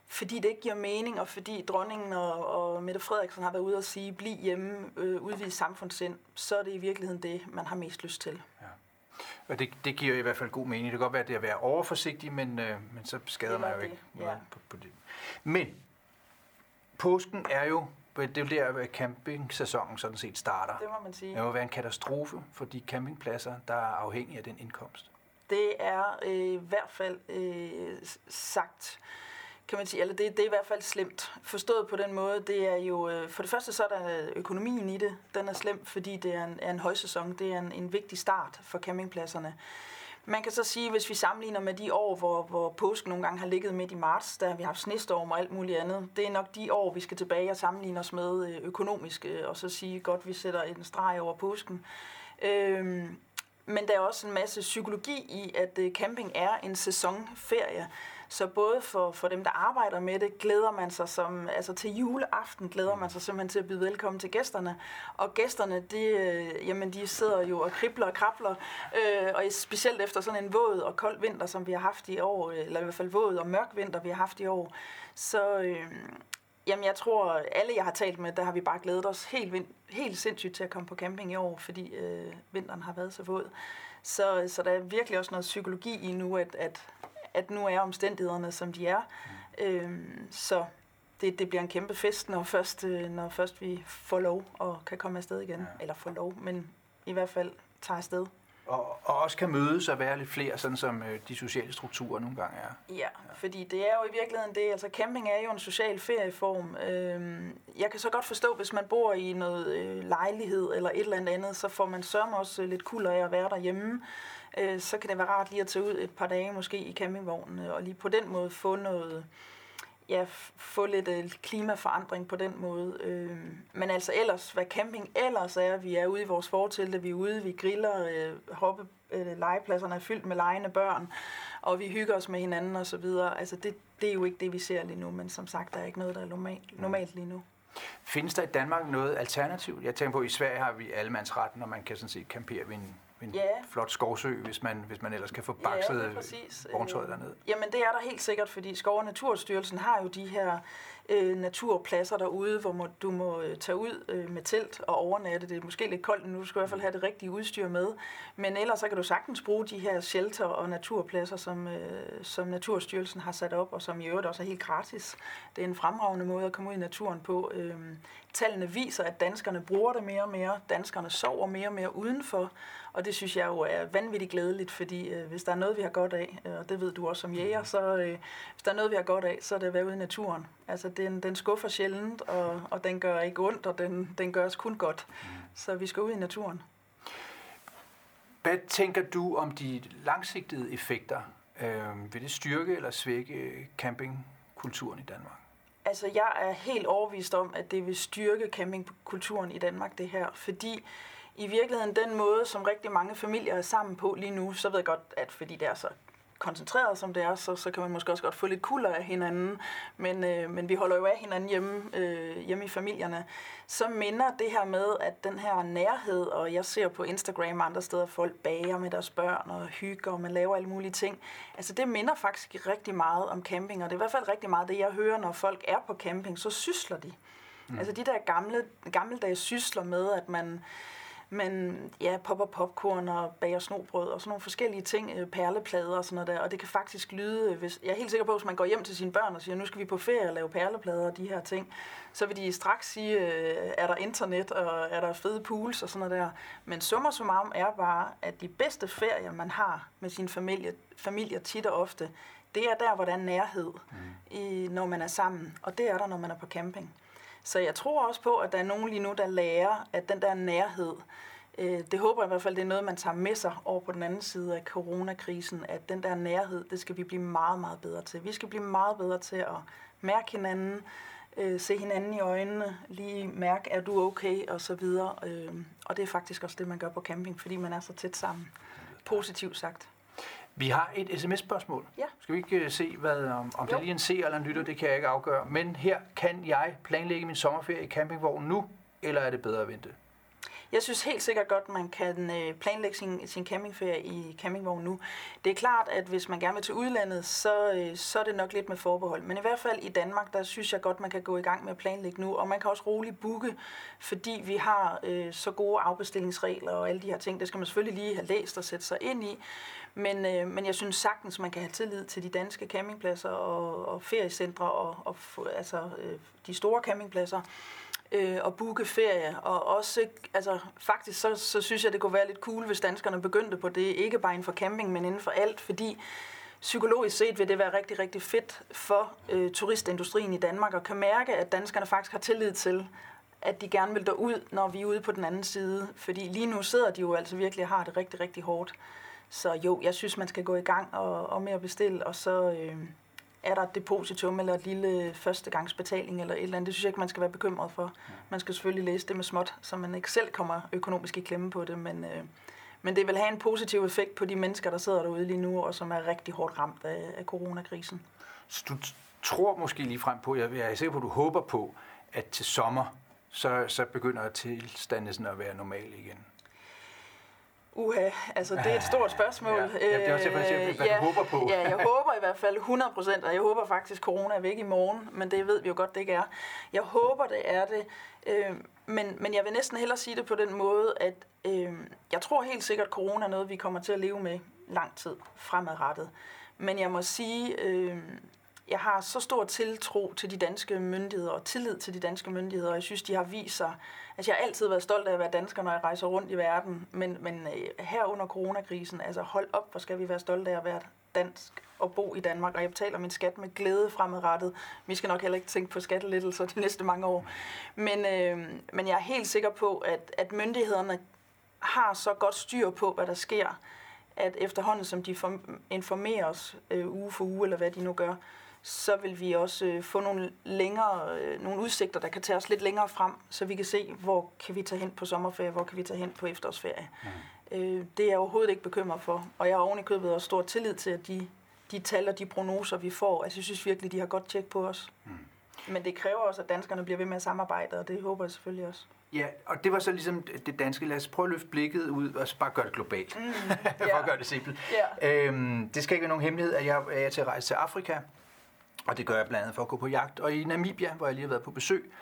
fordi det ikke giver mening, og fordi dronningen og, og Mette Frederiksen har været ude og sige, bliv hjemme, øh, udvide samfundssind, så er det i virkeligheden det, man har mest lyst til. Ja. Og det, det giver i hvert fald god mening. Det kan godt være, at det er at være overforsigtig, men, øh, men så skader man jo det, ikke ja. noget på, på det. Men påsken er jo, det er jo der, hvor campingsæsonen sådan set starter. Det må man sige. Det må være en katastrofe for de campingpladser, der er afhængige af den indkomst. Det er øh, i hvert fald øh, sagt, kan man sige, eller det, det er i hvert fald slemt. Forstået på den måde, det er jo, øh, for det første så er der økonomien i det, den er slem, fordi det er en, er en højsæson, det er en, en vigtig start for campingpladserne. Man kan så sige, hvis vi sammenligner med de år, hvor, hvor påsken nogle gange har ligget midt i marts, der har vi haft snestorm og alt muligt andet, det er nok de år, vi skal tilbage og sammenligne os med øh, økonomisk, øh, og så sige godt, vi sætter en streg over påsken. Øhm, men der er også en masse psykologi i, at camping er en sæsonferie. Så både for, for dem, der arbejder med det, glæder man sig som, altså til juleaften glæder man sig simpelthen til at byde velkommen til gæsterne. Og gæsterne, de, øh, jamen, de sidder jo og kribler og krabler, øh, og specielt efter sådan en våd og kold vinter, som vi har haft i år, øh, eller i hvert fald våd og mørk vinter, vi har haft i år, så, øh, Jamen, jeg tror, alle jeg har talt med, der har vi bare glædet os helt, vind, helt sindssygt til at komme på camping i år, fordi øh, vinteren har været så våd. Så, så der er virkelig også noget psykologi i nu, at, at, at nu er omstændighederne, som de er. Mm. Øhm, så det, det bliver en kæmpe fest, når først, øh, når først vi får lov og kan komme afsted igen. Ja. Eller får lov, men i hvert fald tager afsted og, og også kan mødes og være lidt flere, sådan som øh, de sociale strukturer nogle gange er. Ja, ja, fordi det er jo i virkeligheden det, altså camping er jo en social ferieform. Øhm, jeg kan så godt forstå, hvis man bor i noget øh, lejlighed eller et eller andet, så får man sørme også lidt kulder af at være derhjemme. Øh, så kan det være rart lige at tage ud et par dage måske i campingvognen, og lige på den måde få noget ja, få lidt øh, klimaforandring på den måde. Øh, men altså ellers, hvad camping ellers er, vi er ude i vores fortelte, vi er ude, vi griller, øh, hoppe, øh, legepladserne er fyldt med legende børn, og vi hygger os med hinanden og så videre. Altså det, det er jo ikke det, vi ser lige nu, men som sagt, der er ikke noget, der er normalt, normalt lige nu. Findes der i Danmark noget alternativ? Jeg tænker på, at i Sverige har vi allemandsretten, og man kan sådan set campere ved en en ja. flot skovsø, hvis man, hvis man ellers kan få bakset ja, vogntøjet derned. Jamen det er der helt sikkert, fordi Skov- og Naturstyrelsen har jo de her øh, naturpladser derude, hvor må, du må øh, tage ud øh, med telt og overnatte. Det er måske lidt koldt nu, du skal i hvert fald have det rigtige udstyr med. Men ellers så kan du sagtens bruge de her shelter og naturpladser, som, øh, som Naturstyrelsen har sat op, og som i øvrigt også er helt gratis. Det er en fremragende måde at komme ud i naturen på. Øh, tallene viser, at danskerne bruger det mere og mere. Danskerne sover mere og mere udenfor. Og det synes jeg jo er vanvittigt glædeligt, fordi øh, hvis der er noget, vi har godt af, øh, og det ved du også som jæger, så øh, hvis der er noget, vi har godt af, så er det at være ude i naturen. Altså den, den skuffer sjældent, og, og den gør ikke ondt, og den, den gør os kun godt. Så vi skal ud i naturen. Hvad tænker du om de langsigtede effekter? Øh, vil det styrke eller svække campingkulturen i Danmark? Altså, jeg er helt overvist om, at det vil styrke campingkulturen i Danmark, det her. Fordi i virkeligheden den måde, som rigtig mange familier er sammen på lige nu, så ved jeg godt, at fordi det er så koncentreret som det er, så, så kan man måske også godt få lidt kulder af hinanden, men, øh, men vi holder jo af hinanden hjemme, øh, hjemme i familierne. Så minder det her med, at den her nærhed, og jeg ser på Instagram og andre steder, folk bager med deres børn og hygger, og man laver alle mulige ting. Altså det minder faktisk rigtig meget om camping, og det er i hvert fald rigtig meget det, jeg hører, når folk er på camping, så sysler de. Mm. Altså de der gamle, gammeldags sysler med, at man men ja, popper popcorn og bager snobrød og sådan nogle forskellige ting, øh, perleplader og sådan noget der. Og det kan faktisk lyde, hvis, jeg er helt sikker på, at hvis man går hjem til sine børn og siger, nu skal vi på ferie og lave perleplader og de her ting, så vil de straks sige, øh, er der internet og er der fede pools og sådan noget der. Men summa summarum er bare, at de bedste ferier, man har med sin familie, familie tit og ofte, det er der, hvor der er nærhed, mm. i, når man er sammen. Og det er der, når man er på camping. Så jeg tror også på, at der er nogen lige nu, der lærer, at den der nærhed, øh, det håber jeg i hvert fald, det er noget, man tager med sig over på den anden side af coronakrisen, at den der nærhed, det skal vi blive meget, meget bedre til. Vi skal blive meget bedre til at mærke hinanden, øh, se hinanden i øjnene, lige mærke, er du okay, og så videre. Øh, og det er faktisk også det, man gør på camping, fordi man er så tæt sammen. Positivt sagt. Vi har et sms-spørgsmål. Ja. Skal vi ikke øh, se, hvad, om, om det lige en seer eller en lytter, det kan jeg ikke afgøre. Men her kan jeg planlægge min sommerferie i campingvognen nu. eller er det bedre at vente? Jeg synes helt sikkert godt, man kan øh, planlægge sin, sin campingferie i campingvogn nu. Det er klart, at hvis man gerne vil til udlandet, så, øh, så er det nok lidt med forbehold. Men i hvert fald i Danmark, der synes jeg godt, man kan gå i gang med at planlægge nu. Og man kan også roligt booke, fordi vi har øh, så gode afbestillingsregler og alle de her ting. Det skal man selvfølgelig lige have læst og sætte sig ind i. Men, øh, men jeg synes sagtens, man kan have tillid til de danske campingpladser og, og feriecentre og, og altså, øh, de store campingpladser øh, og booke ferie. Og også, altså faktisk så, så synes jeg, det kunne være lidt cool, hvis danskerne begyndte på det, ikke bare inden for camping, men inden for alt, fordi psykologisk set vil det være rigtig, rigtig fedt for øh, turistindustrien i Danmark, og kan mærke, at danskerne faktisk har tillid til, at de gerne vil derud, når vi er ude på den anden side. Fordi lige nu sidder de jo altså virkelig og har det rigtig, rigtig hårdt. Så jo, jeg synes, man skal gå i gang og, og med at bestille, og så, øh, er der et depositum eller et lille førstegangsbetaling eller et eller andet. Det synes jeg ikke, man skal være bekymret for. Man skal selvfølgelig læse det med småt, så man ikke selv kommer økonomisk i klemme på det, men, øh, men det vil have en positiv effekt på de mennesker, der sidder derude lige nu, og som er rigtig hårdt ramt af, af coronakrisen. Så du tror måske lige frem på, jeg er sikker på, at du håber på, at til sommer, så, så begynder tilstanden at være normal igen? Uha, altså det er et stort spørgsmål. Ja, ja det er også, jeg, hvad ja, du håber på. ja, jeg håber i hvert fald 100 procent, og jeg håber faktisk, at corona er væk i morgen, men det ved vi jo godt, det ikke er. Jeg håber, det er det, øh, men, men jeg vil næsten hellere sige det på den måde, at øh, jeg tror helt sikkert, at corona er noget, vi kommer til at leve med lang tid fremadrettet. Men jeg må sige, øh, jeg har så stor tiltro til de danske myndigheder og tillid til de danske myndigheder, og jeg synes, de har vist sig Altså, jeg har altid været stolt af at være dansker, når jeg rejser rundt i verden, men, men øh, her under coronakrisen, altså hold op, hvor skal vi være stolte af at være dansk og bo i Danmark, og jeg betaler min skat med glæde fremadrettet. Vi skal nok heller ikke tænke på skattelettelser de næste mange år. Men, øh, men jeg er helt sikker på, at, at myndighederne har så godt styr på, hvad der sker, at efterhånden som de informerer os øh, uge for uge, eller hvad de nu gør, så vil vi også øh, få nogle længere, øh, nogle udsigter, der kan tage os lidt længere frem, så vi kan se, hvor kan vi tage hen på sommerferie, hvor kan vi tage hen på efterårsferie. Mm. Øh, det er jeg overhovedet ikke bekymret for, og jeg har oven i købet også stor tillid til, at de, de tal og de prognoser, vi får, altså jeg synes virkelig, de har godt tjek på os. Mm. Men det kræver også, at danskerne bliver ved med at samarbejde, og det håber jeg selvfølgelig også. Ja, og det var så ligesom det danske. Lad os prøve at løfte blikket ud og bare gøre det globalt. Mm, for yeah. at gøre det simpelt. Yeah. Øhm, det skal ikke være nogen hemmelighed, at jeg er til at rejse til Afrika og det gør jeg blandt andet for at gå på jagt. Og i Namibia, hvor jeg lige har været på besøg,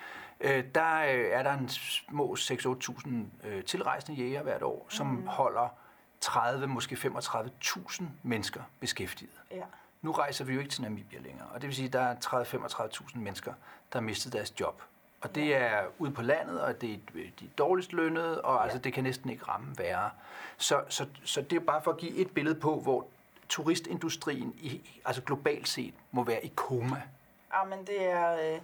øh, der øh, er der en små 6-8.000 øh, tilrejsende jæger hvert år, som mm. holder 30, måske 35.000 mennesker beskæftiget. Ja. Nu rejser vi jo ikke til Namibia længere, og det vil sige, at der er 30-35.000 mennesker, der har mistet deres job. Og det er ude på landet, og det er de dårligst lønnede, og ja. altså, det kan næsten ikke ramme værre. Så, så, så det er bare for at give et billede på, hvor turistindustrien, i, altså globalt set, må være i koma? Ja, men det er... Øh,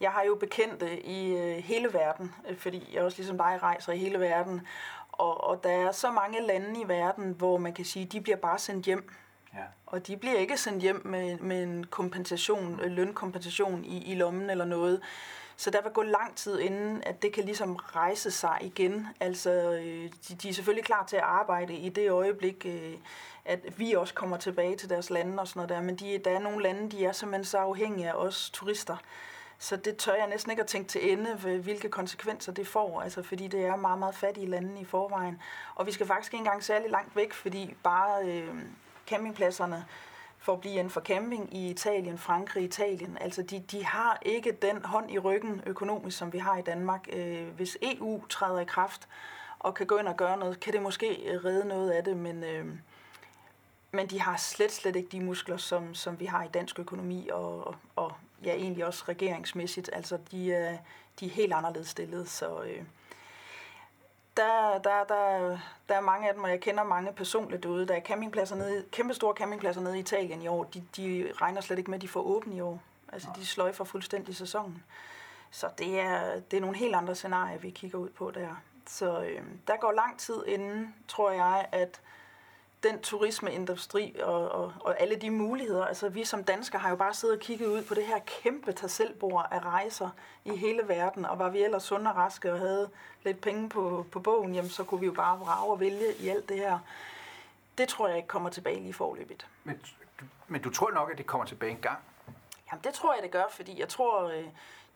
jeg har jo bekendte i øh, hele verden, øh, fordi jeg også ligesom dig rejser i hele verden. Og, og der er så mange lande i verden, hvor man kan sige, de bliver bare sendt hjem. Ja. Og de bliver ikke sendt hjem med, med en kompensation, lønkompensation i, i lommen eller noget. Så der vil gå lang tid inden, at det kan ligesom rejse sig igen. Altså, de, de er selvfølgelig klar til at arbejde i det øjeblik, at vi også kommer tilbage til deres lande og sådan noget der. Men de, der er nogle lande, de er simpelthen så afhængige af os turister. Så det tør jeg næsten ikke at tænke til ende, hvilke konsekvenser det får, altså fordi det er meget, meget fattige lande i forvejen. Og vi skal faktisk ikke engang særlig langt væk, fordi bare øh, campingpladserne for at blive inden for camping i Italien, Frankrig, Italien, altså de, de har ikke den hånd i ryggen økonomisk, som vi har i Danmark. Øh, hvis EU træder i kraft og kan gå ind og gøre noget, kan det måske redde noget af det, men... Øh, men de har slet, slet ikke de muskler, som, som vi har i dansk økonomi, og, og ja, egentlig også regeringsmæssigt. Altså, de, øh, de er helt anderledes stillet, så øh, der, der, der, der er mange af dem, og jeg kender mange personligt derude. Der er campingpladser nede, kæmpe store campingpladser nede i Italien i år. De, de regner slet ikke med, at de får åbent i år. Altså, de sløjfer fuldstændig sæsonen. Så det er, det er nogle helt andre scenarier, vi kigger ud på der. Så øh, der går lang tid inden, tror jeg, at den turismeindustri og, og, og alle de muligheder. Altså vi som danskere har jo bare siddet og kigget ud på det her kæmpe tasselbord af rejser i hele verden, og var vi ellers sunde og raske og havde lidt penge på, på bogen, jamen, så kunne vi jo bare vrage og vælge i alt det her. Det tror jeg ikke kommer tilbage lige forløbigt. Men, men du tror nok, at det kommer tilbage en gang? Jamen, det tror jeg, det gør, fordi jeg tror, øh,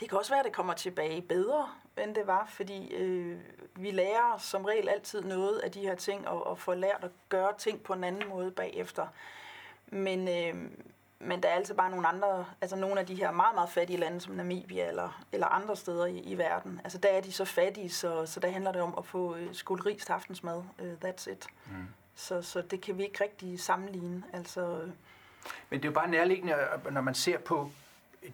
det kan også være, at det kommer tilbage bedre, end det var, fordi øh, vi lærer som regel altid noget af de her ting, og, og får lært at gøre ting på en anden måde bagefter. Men, øh, men der er altså bare nogle andre, altså nogle af de her meget, meget fattige lande, som Namibia eller, eller andre steder i, i verden, altså der er de så fattige, så, så der handler det om at få øh, skuldris til aftensmad. Uh, that's it. Mm. Så, så det kan vi ikke rigtig sammenligne. Altså, øh. Men det er jo bare nærliggende, når man ser på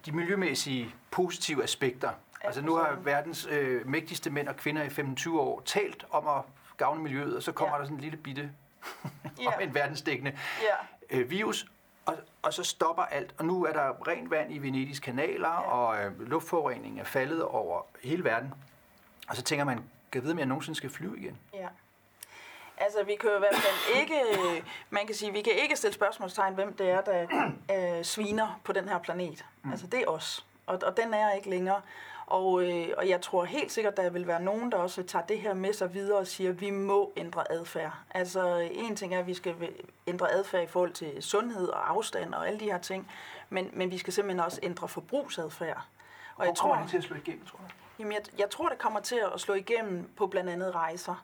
de miljømæssige positive aspekter. Altså nu har verdens øh, mægtigste mænd og kvinder i 25 år talt om at gavne miljøet, og så kommer ja. der sådan en lille bitte ja. om en verdensdækkende ja. øh, virus, og, og så stopper alt. Og nu er der rent vand i Venedigs kanaler, ja. og øh, luftforureningen er faldet over hele verden. Og så tænker man, kan vide, om jeg nogensinde skal flyve igen? Ja. Altså, vi kan jo i hvert fald ikke, man kan sige, vi kan ikke stille spørgsmålstegn, hvem det er, der øh, sviner på den her planet. Mm. Altså, det er os. Og, og den er ikke længere. Og, øh, og jeg tror helt sikkert, der vil være nogen, der også tager det her med sig videre og siger, at vi må ændre adfærd. Altså en ting er, at vi skal ændre adfærd i forhold til sundhed og afstand og alle de her ting, men, men vi skal simpelthen også ændre forbrugsadfærd. Og Hvor jeg tror, det til at slå igennem, tror du? Jamen, jeg, jeg tror, det kommer til at slå igennem på blandt andet rejser.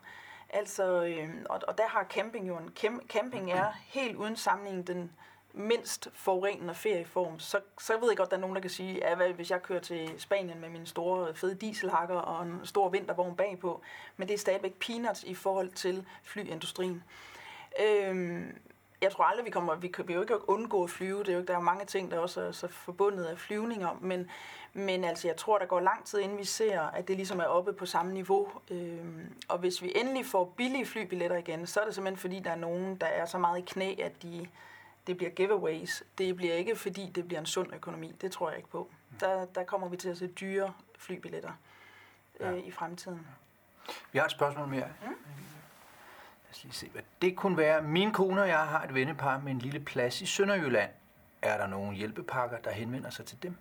Altså, øh, og, og der har camping jo en... Camping er helt uden sammenligning den mindst forurenende ferieform, så, så ved jeg godt, at der er nogen, der kan sige, at hvis jeg kører til Spanien med min store fede dieselhakker og en stor vintervogn bagpå, men det er stadigvæk peanuts i forhold til flyindustrien. Øhm, jeg tror aldrig, vi kommer, vi kan jo ikke undgå at flyve, det er jo ikke, der er jo mange ting, der også er så forbundet af flyvninger, men, men altså, jeg tror, der går lang tid, inden vi ser, at det ligesom er oppe på samme niveau. Øhm, og hvis vi endelig får billige flybilletter igen, så er det simpelthen fordi, der er nogen, der er så meget i knæ, at de det bliver giveaways. Det bliver ikke, fordi det bliver en sund økonomi. Det tror jeg ikke på. Der, der kommer vi til at se dyre flybilletter øh, i fremtiden. Vi har et spørgsmål mere. Mm? Os lige se, hvad det kunne være. Min kone og jeg har et vennepar med en lille plads i Sønderjylland. Er der nogle hjælpepakker, der henvender sig til dem?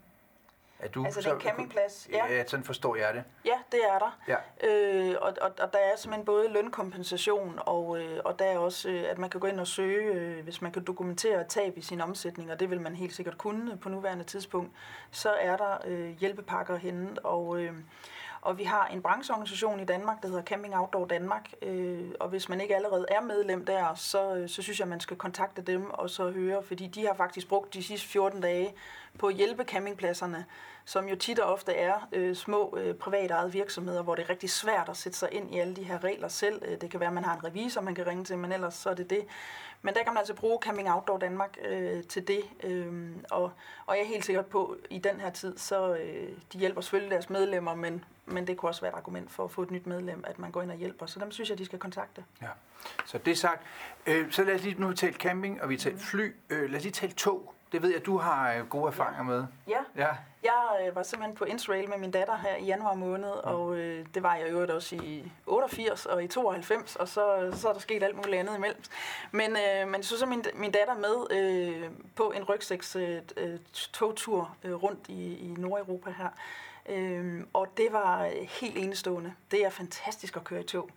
Er du altså så, den campingplads? Ja. ja, sådan forstår jeg det. Ja, det er der. Ja. Øh, og, og, og der er simpelthen både lønkompensation, og, øh, og der er også, øh, at man kan gå ind og søge, øh, hvis man kan dokumentere tab i sin omsætning, og det vil man helt sikkert kunne på nuværende tidspunkt, så er der øh, hjælpepakker henne, og... Øh, og vi har en brancheorganisation i Danmark, der hedder Camping Outdoor Danmark. Øh, og hvis man ikke allerede er medlem der, så, øh, så synes jeg, man skal kontakte dem og så høre, fordi de har faktisk brugt de sidste 14 dage på at hjælpe campingpladserne, som jo tit og ofte er øh, små øh, privatejede virksomheder, hvor det er rigtig svært at sætte sig ind i alle de her regler selv. Øh, det kan være, at man har en revisor, man kan ringe til, men ellers så er det det. Men der kan man altså bruge Camping Outdoor Danmark øh, til det. Øh, og, og jeg er helt sikker på, at i den her tid, så øh, de hjælper selvfølgelig deres medlemmer, men, men det kunne også være et argument for at få et nyt medlem, at man går ind og hjælper. Så dem synes jeg, de skal kontakte. Ja. Så det sagt. Øh, så lad os lige, nu tale camping, og vi taler fly. Øh, lad os lige tale tog. Det ved jeg, du har øh, gode erfaringer med. Ja. ja. Jeg øh, var simpelthen på Interrail med min datter her i januar måned, ja. og øh, det var jeg jo også i 88 og i 92, og så, så er der sket alt muligt andet imellem. Men, øh, men så så min, min datter med øh, på en rygsæks øh, øh togtur øh, rundt i, i Nordeuropa her. Øhm, og det var øh, helt enestående. Det er fantastisk at køre i tog.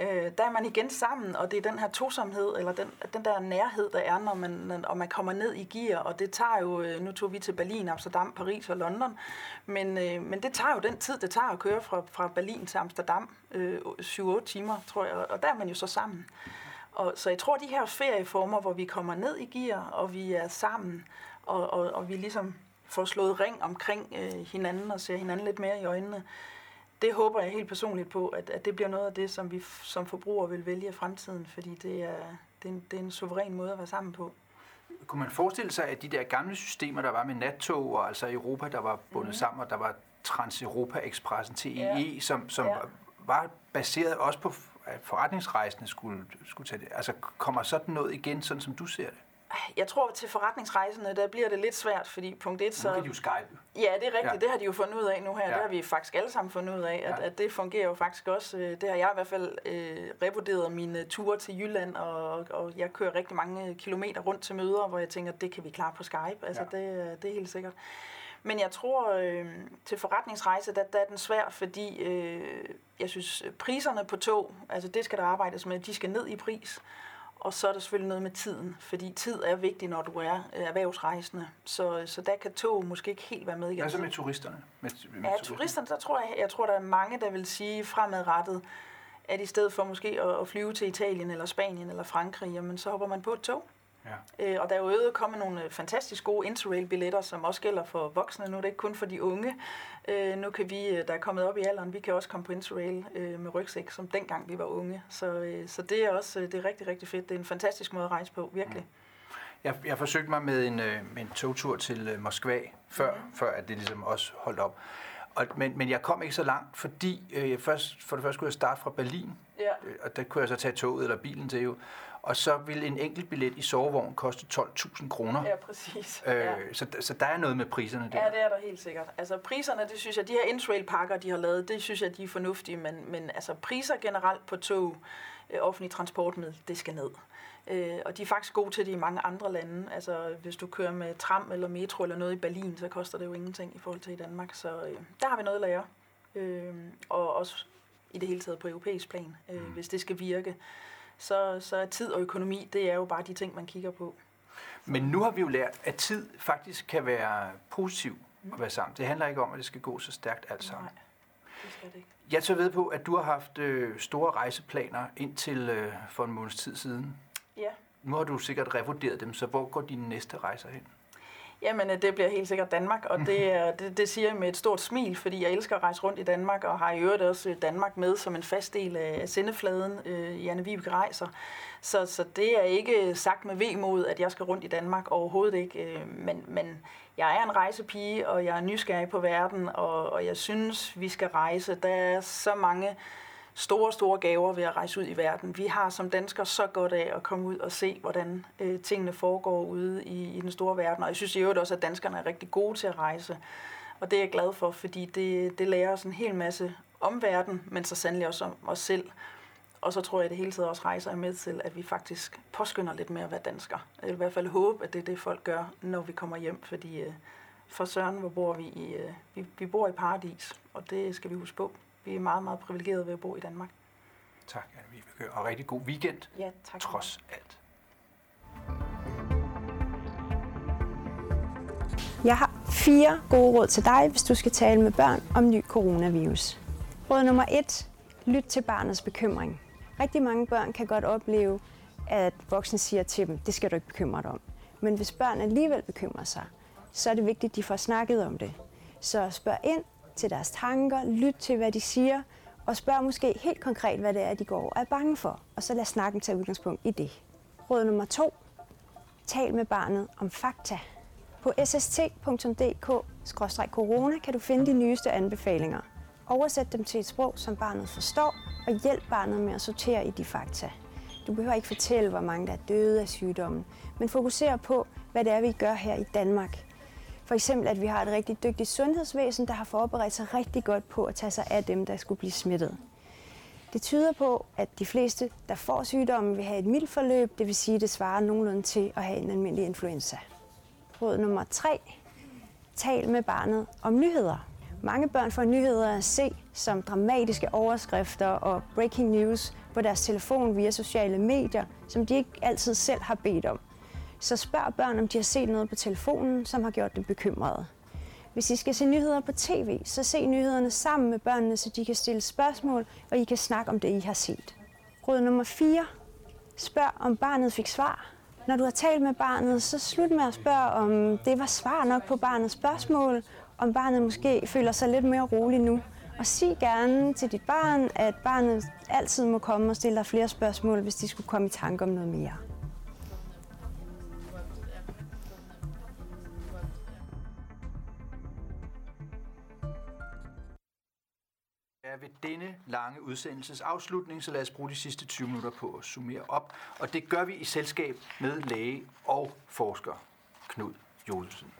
Øh, der er man igen sammen, og det er den her tosomhed, eller den, den der nærhed, der er, når man, og man kommer ned i gear, og det tager jo, øh, nu tog vi til Berlin, Amsterdam, Paris og London, men, øh, men det tager jo den tid, det tager at køre fra, fra Berlin til Amsterdam, øh, 7-8 timer, tror jeg, og der er man jo så sammen. Og, så jeg tror, de her ferieformer, hvor vi kommer ned i gear, og vi er sammen, og, og, og vi ligesom får slået ring omkring øh, hinanden og ser hinanden lidt mere i øjnene. Det håber jeg helt personligt på, at, at det bliver noget af det, som vi som forbrugere vil vælge i fremtiden, fordi det er, det, er en, det er en suveræn måde at være sammen på. Kunne man forestille sig, at de der gamle systemer, der var med nattog, og altså Europa, der var bundet mm. sammen, og der var Trans-Europa-ekspressen til EE, ja. som, som ja. var baseret også på, at forretningsrejsende skulle, skulle tage det. Altså kommer sådan noget igen, sådan som du ser det? Jeg tror, til forretningsrejsende, der bliver det lidt svært, fordi punkt 1, så... Nu kan de jo Skype. Ja, det er rigtigt. Ja. Det har de jo fundet ud af nu her. Ja. Det har vi faktisk alle sammen fundet ud af, at, ja. at det fungerer jo faktisk også. Øh, det har jeg i hvert fald øh, revurderet mine ture til Jylland, og, og jeg kører rigtig mange kilometer rundt til møder, hvor jeg tænker, det kan vi klare på Skype. Altså, ja. det, det er helt sikkert. Men jeg tror, øh, til forretningsrejse, der, der er den svær, fordi øh, jeg synes, priserne på tog, altså det skal der arbejdes med, de skal ned i pris. Og så er der selvfølgelig noget med tiden, fordi tid er vigtig, når du er øh, erhvervsrejsende. Så, så der kan tog måske ikke helt være med igen. Hvad så med turisterne? Med, med ja, turisterne, der tror jeg, jeg tror, der er mange, der vil sige fremadrettet, at i stedet for måske at, at flyve til Italien eller Spanien eller Frankrig, jamen så hopper man på et tog. Ja. Øh, og der er jo kommet nogle øh, fantastisk gode Interrail-billetter, som også gælder for voksne. Nu er det ikke kun for de unge. Øh, nu kan vi, øh, der er kommet op i alderen, vi kan også komme på Interrail øh, med rygsæk, som dengang vi var unge. Så, øh, så det er også det er rigtig, rigtig fedt. Det er en fantastisk måde at rejse på, virkelig. Mm. Jeg, jeg forsøgte mig med en, med en togtur til Moskva, før, mm. før at det ligesom også holdt op. Og, men, men jeg kom ikke så langt, fordi øh, jeg først, for det første skulle jeg starte fra Berlin, ja. og der kunne jeg så tage toget eller bilen til jo og så vil en enkelt billet i sovevogn koste 12.000 kroner. Ja, præcis. Øh, ja. Så, så der er noget med priserne der. Ja, det er der helt sikkert. Altså priserne, det synes jeg, de her Interrail-pakker, de har lavet, det synes jeg, de er fornuftige, men, men altså priser generelt på tog, øh, offentlig transportmiddel, det skal ned. Øh, og de er faktisk gode til det i mange andre lande. Altså hvis du kører med tram eller metro eller noget i Berlin, så koster det jo ingenting i forhold til i Danmark. Så øh, der har vi noget at lære. Øh, og også i det hele taget på europæisk plan, øh, mm. hvis det skal virke så, så er tid og økonomi, det er jo bare de ting, man kigger på. Men nu har vi jo lært, at tid faktisk kan være positiv at være sammen. Det handler ikke om, at det skal gå så stærkt alt sammen. Nej, det skal det ikke. Jeg tager ved på, at du har haft øh, store rejseplaner indtil øh, for en måneds tid siden. Ja. Nu har du sikkert revurderet dem, så hvor går dine næste rejser hen? Jamen, øh, det bliver helt sikkert Danmark, og det, det, det siger jeg med et stort smil, fordi jeg elsker at rejse rundt i Danmark, og har i øvrigt også øh, Danmark med som en fast del af sendefladen øh, i Anne Vibeke Rejser. Så, så det er ikke sagt med vemod, at jeg skal rundt i Danmark overhovedet ikke, øh, men, men jeg er en rejsepige, og jeg er nysgerrig på verden, og, og jeg synes, vi skal rejse. Der er så mange store, store gaver ved at rejse ud i verden. Vi har som danskere så godt af at komme ud og se, hvordan øh, tingene foregår ude i, i den store verden. Og jeg synes i øvrigt også, at danskerne er rigtig gode til at rejse. Og det er jeg glad for, fordi det, det lærer os en hel masse om verden, men så sandelig også om os selv. Og så tror jeg, at det hele tiden også rejser med til, at vi faktisk påskynder lidt mere at være dansker. Jeg vil i hvert fald håbe, at det er det, folk gør, når vi kommer hjem, fordi øh, for Søren, hvor bor vi i, øh, vi, vi bor i paradis, og det skal vi huske på vi er meget, meget privilegerede ved at bo i Danmark. Tak, Anne Vibeke, og rigtig god weekend, ja, tak trods alt. Jeg har fire gode råd til dig, hvis du skal tale med børn om ny coronavirus. Råd nummer et. Lyt til barnets bekymring. Rigtig mange børn kan godt opleve, at voksne siger til dem, det skal du ikke bekymre dig om. Men hvis børn alligevel bekymrer sig, så er det vigtigt, at de får snakket om det. Så spørg ind, til deres tanker, lyt til, hvad de siger, og spørg måske helt konkret, hvad det er, de går og er bange for. Og så lad snakken tage udgangspunkt i det. Råd nummer to. Tal med barnet om fakta. På sst.dk-corona kan du finde de nyeste anbefalinger. Oversæt dem til et sprog, som barnet forstår, og hjælp barnet med at sortere i de fakta. Du behøver ikke fortælle, hvor mange der er døde af sygdommen, men fokuser på, hvad det er, vi gør her i Danmark. For eksempel, at vi har et rigtig dygtigt sundhedsvæsen, der har forberedt sig rigtig godt på at tage sig af dem, der skulle blive smittet. Det tyder på, at de fleste, der får sygdommen, vil have et mildt forløb, det vil sige, at det svarer nogenlunde til at have en almindelig influenza. Råd nummer 3. Tal med barnet om nyheder. Mange børn får nyheder at se som dramatiske overskrifter og breaking news på deres telefon via sociale medier, som de ikke altid selv har bedt om. Så spørg børn, om de har set noget på telefonen, som har gjort dem bekymrede. Hvis I skal se nyheder på tv, så se nyhederne sammen med børnene, så de kan stille spørgsmål, og I kan snakke om det, I har set. Råd nummer 4. Spørg, om barnet fik svar. Når du har talt med barnet, så slut med at spørge, om det var svar nok på barnets spørgsmål, om barnet måske føler sig lidt mere rolig nu. Og sig gerne til dit barn, at barnet altid må komme og stille dig flere spørgsmål, hvis de skulle komme i tanke om noget mere. Er ved denne lange udsendelses afslutning, så lad os bruge de sidste 20 minutter på at summere op. Og det gør vi i selskab med læge og forsker Knud Jolsen.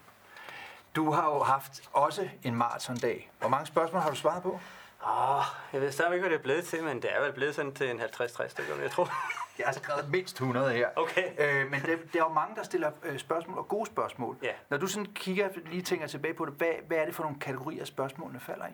Du har jo haft også en maratondag. Hvor mange spørgsmål har du svaret på? Oh, jeg ved stadigvæk ikke, hvad det er blevet til, men det er vel blevet sådan til en 50-60 stykker, jeg tror. Jeg har skrevet mindst 100 her. Okay. Øh, men det, det er jo mange, der stiller øh, spørgsmål, og gode spørgsmål. Ja. Når du sådan kigger, lige tænker tilbage på det, hvad, hvad er det for nogle kategorier, spørgsmålene falder i?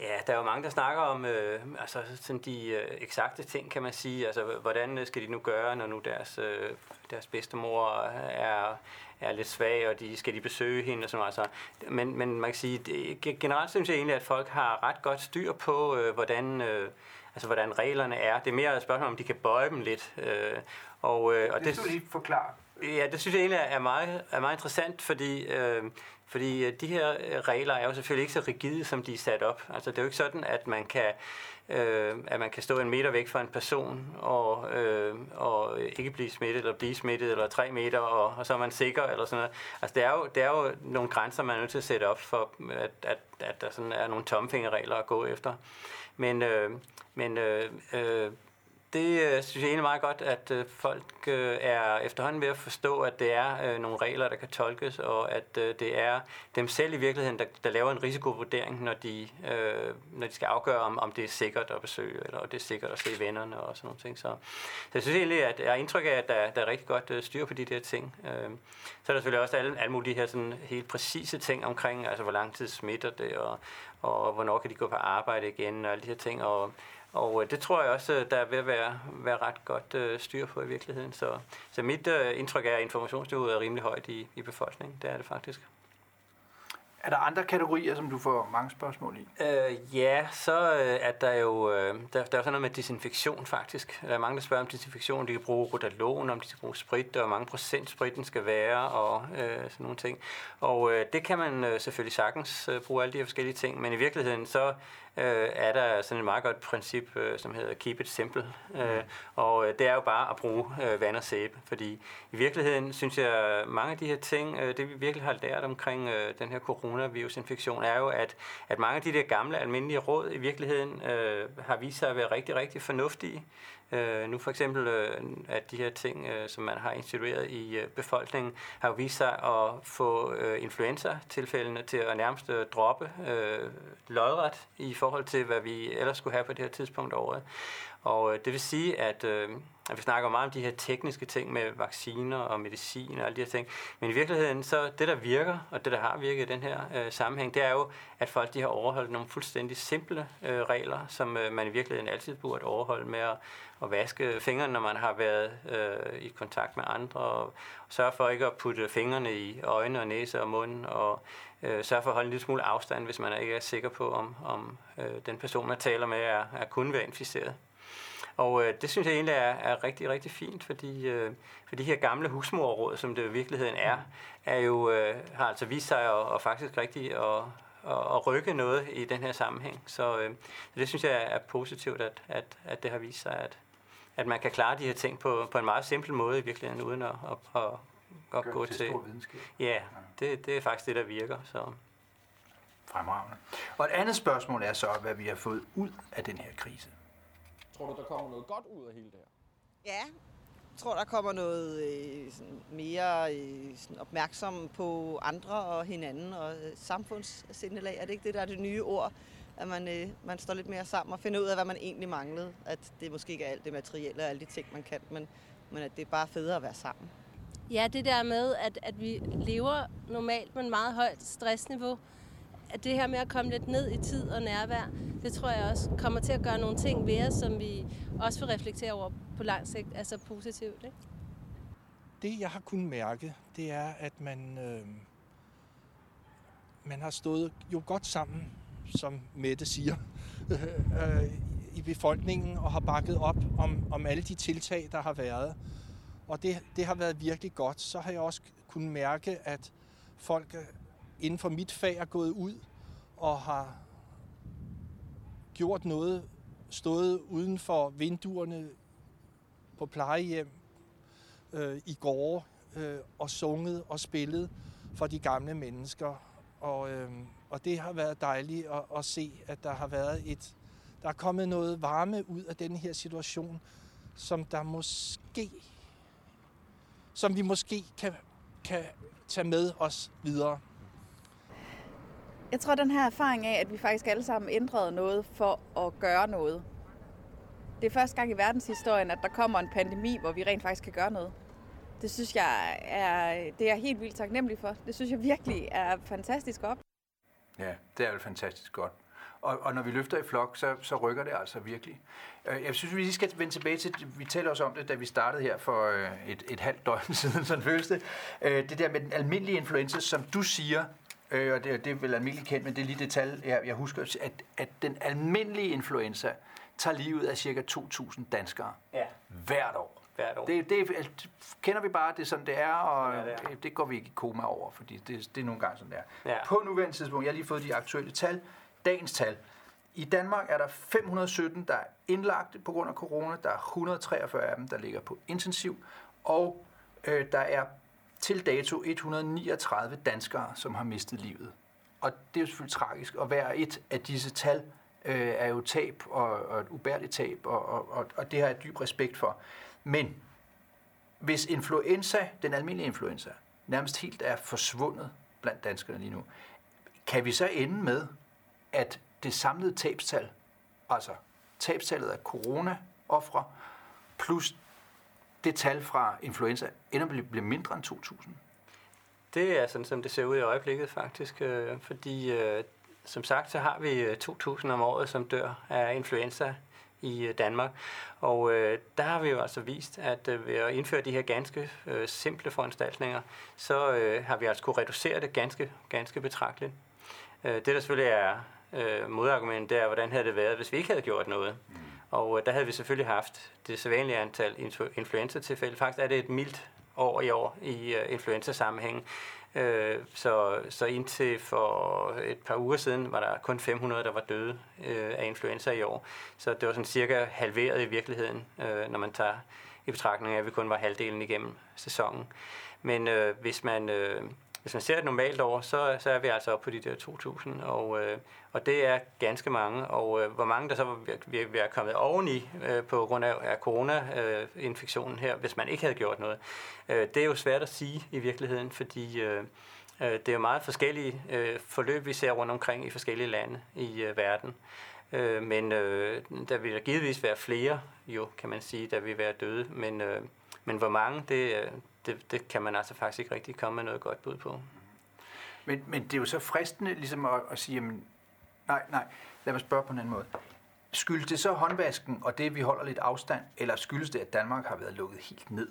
Ja, der er jo mange, der snakker om øh, altså, sådan de øh, eksakte ting, kan man sige. Altså, hvordan skal de nu gøre, når nu deres, øh, deres bedstemor er, er lidt svag, og de skal de besøge hende og sådan noget. Altså, men, men man kan sige, det, generelt synes jeg egentlig, at folk har ret godt styr på, øh, hvordan, øh, altså, hvordan reglerne er. Det er mere et spørgsmål, om de kan bøje dem lidt. Øh, og, øh, og det, det skal du lige forklare. Ja, det synes jeg egentlig er meget, er meget interessant, fordi, øh, fordi øh, de her øh, regler er jo selvfølgelig ikke så rigide, som de er sat op. Altså, det er jo ikke sådan, at man kan, øh, at man kan stå en meter væk fra en person og, øh, og ikke blive smittet, eller blive smittet, eller tre meter, og, og så er man sikker, eller sådan noget. Altså, det er jo, det er jo nogle grænser, man er nødt til at sætte op for, at, at, at der sådan er nogle tomfingerregler at gå efter. Men, øh, men øh, øh, det øh, synes jeg egentlig meget godt, at øh, folk øh, er efterhånden ved at forstå, at det er øh, nogle regler, der kan tolkes, og at øh, det er dem selv i virkeligheden, der, der laver en risikovurdering, når de, øh, når de skal afgøre, om, om det er sikkert at besøge, eller om det er sikkert at se vennerne og sådan nogle ting. Så, så jeg synes egentlig, at jeg har indtryk af, at der, der er rigtig godt øh, styr på de der ting. Øh, så er der selvfølgelig også alle, alle mulige her sådan helt præcise ting omkring, altså hvor lang tid smitter det, og, og hvornår kan de gå på arbejde igen, og alle de her ting. Og, og øh, det tror jeg også, øh, der er ved at være, være ret godt øh, styr på i virkeligheden. Så, så mit øh, indtryk er, at informationsniveauet er rimelig højt i, i befolkningen. Det er det faktisk. Er der andre kategorier, som du får mange spørgsmål i? Øh, ja, så øh, er der jo øh, der, der er sådan noget med desinfektion faktisk. Der er mange, der spørger om desinfektion. De kan bruge rotalon, om de skal bruge sprit, og mange procent spritten skal være, og øh, sådan nogle ting. Og øh, det kan man øh, selvfølgelig sagtens øh, bruge alle de her forskellige ting, men i virkeligheden så øh, er der sådan et meget godt princip, øh, som hedder keep it simple. Øh, og øh, det er jo bare at bruge øh, vand og sæbe, fordi i virkeligheden synes jeg, mange af de her ting, øh, det vi virkelig har lært omkring øh, den her coronavirusinfektion, er jo, at, at mange af de der gamle almindelige råd i virkeligheden øh, har vist sig at være rigtig, rigtig fornuftige. Øh, nu for eksempel, øh, at de her ting, øh, som man har institueret i øh, befolkningen, har jo vist sig at få øh, influenza-tilfældene til at nærmest øh, droppe øh, lodret i forhold til, hvad vi ellers skulle have på det her tidspunkt af året. Og øh, det vil sige, at, øh, at vi snakker meget om de her tekniske ting med vacciner og medicin og alle de her ting. Men i virkeligheden, så det der virker, og det der har virket i den her øh, sammenhæng, det er jo, at folk de har overholdt nogle fuldstændig simple øh, regler, som øh, man i virkeligheden altid burde overholde med at, at vaske fingrene, når man har været øh, i kontakt med andre, og sørge for ikke at putte fingrene i øjne og næse og mund, og øh, sørge for at holde en lille smule afstand, hvis man ikke er sikker på, om, om øh, den person, man taler med, er, er kun være inficeret. Og øh, det synes jeg egentlig er, er rigtig, rigtig fint, fordi øh, for de her gamle husmorråd, som det i virkeligheden er, er jo, øh, har altså vist sig at, at faktisk rigtig at, at, rykke noget i den her sammenhæng. Så øh, det synes jeg er positivt, at, at, at det har vist sig, at, at man kan klare de her ting på, på en meget simpel måde i virkeligheden, uden at, at, at, at gå til... Ja, det, det er faktisk det, der virker. Så. Fremragende. Og et andet spørgsmål er så, hvad vi har fået ud af den her krise. Tror du, der kommer noget godt ud af hele det her? Ja, jeg tror, der kommer noget øh, sådan mere øh, sådan opmærksom på andre og hinanden og øh, samfundssindelag. Er det ikke det, der er det nye ord? At man, øh, man står lidt mere sammen og finder ud af, hvad man egentlig manglede. At det måske ikke er alt det materielle og alle de ting, man kan, men, men at det er bare federe at være sammen. Ja, det der med, at, at vi lever normalt med en meget højt stressniveau, at det her med at komme lidt ned i tid og nærvær, det tror jeg også kommer til at gøre nogle ting ved os, som vi også vil reflektere over på lang sigt, altså positivt. Ikke? Det, jeg har kunnet mærke, det er, at man, øh, man har stået jo godt sammen, som Mette siger, øh, i befolkningen og har bakket op om, om alle de tiltag, der har været. Og det, det har været virkelig godt. Så har jeg også kunnet mærke, at folk inden for mit fag er gået ud og har gjort noget, stået uden for vinduerne på plejehjem øh, i går øh, og sunget og spillet for de gamle mennesker. Og, øh, og det har været dejligt at, at se, at der har været et, der er kommet noget varme ud af den her situation, som der måske, som vi måske kan, kan tage med os videre. Jeg tror, den her erfaring af, at vi faktisk alle sammen ændrede noget for at gøre noget. Det er første gang i verdenshistorien, at der kommer en pandemi, hvor vi rent faktisk kan gøre noget. Det synes jeg er, det er jeg helt vildt taknemmelig for. Det synes jeg virkelig er fantastisk op. Ja, det er jo fantastisk godt. Og, og når vi løfter i flok, så, så rykker det altså virkelig. Øh, jeg synes, vi lige skal vende tilbage til, vi talte også om det, da vi startede her for øh, et, et halvt døgn siden, sådan føles det. Øh, det der med den almindelige influenza, som du siger, øh, og det, det er vel almindeligt kendt, men det er lige det tal, jeg, jeg husker, at, at den almindelige influenza tager livet af cirka 2.000 danskere Ja. hvert år. Hvert år. Det, det det kender vi bare, det er sådan, det er, og er det, det, det går vi ikke i koma over, fordi det, det er nogle gange sådan, det er. Ja. På nuværende tidspunkt, jeg har lige fået de aktuelle tal, dagens tal. I Danmark er der 517, der er indlagt på grund af corona. Der er 143 af dem, der ligger på intensiv. Og øh, der er til dato 139 danskere, som har mistet livet. Og det er jo selvfølgelig tragisk. Og hver et af disse tal øh, er jo tab og, og et ubærligt tab, og, og, og, og det har jeg dyb respekt for. Men hvis influenza, den almindelige influenza, nærmest helt er forsvundet blandt danskerne lige nu, kan vi så ende med, at det samlede tabstal, altså tabstallet af corona-offre, plus det tal fra influenza, ender med at blive mindre end 2.000? Det er sådan, som det ser ud i øjeblikket faktisk, øh, fordi øh, som sagt, så har vi øh, 2.000 om året, som dør af influenza i øh, Danmark. Og øh, der har vi jo altså vist, at øh, ved at indføre de her ganske øh, simple foranstaltninger, så øh, har vi altså kunne reducere det ganske, ganske betragteligt. Øh, det, der selvfølgelig er øh, modargument, det er, hvordan havde det været, hvis vi ikke havde gjort noget. Og øh, der havde vi selvfølgelig haft det sædvanlige antal influ- influenza-tilfælde. Faktisk er det et mildt år i år i øh, influenza-sammenhæng. Øh, så, så indtil for et par uger siden var der kun 500, der var døde øh, af influenza i år. Så det var sådan cirka halveret i virkeligheden, øh, når man tager i betragtning af, at vi kun var halvdelen igennem sæsonen. Men øh, hvis man... Øh, hvis man ser et normalt år, så, så er vi altså oppe på de der 2.000, og, øh, og det er ganske mange. Og øh, hvor mange der så vil, være kommet oveni øh, på grund af, af corona-infektionen her, hvis man ikke havde gjort noget, øh, det er jo svært at sige i virkeligheden, fordi øh, øh, det er jo meget forskellige øh, forløb, vi ser rundt omkring i forskellige lande i øh, verden. Øh, men øh, der vil der givetvis være flere, jo, kan man sige, der vil være døde, men, øh, men hvor mange, det, øh, det, det kan man altså faktisk ikke rigtig komme med noget godt bud på. Men, men det er jo så fristende ligesom at, at sige, jamen, nej, nej, lad mig spørge på en anden måde. Skyldes det så håndvasken og det, vi holder lidt afstand, eller skyldes det, at Danmark har været lukket helt ned?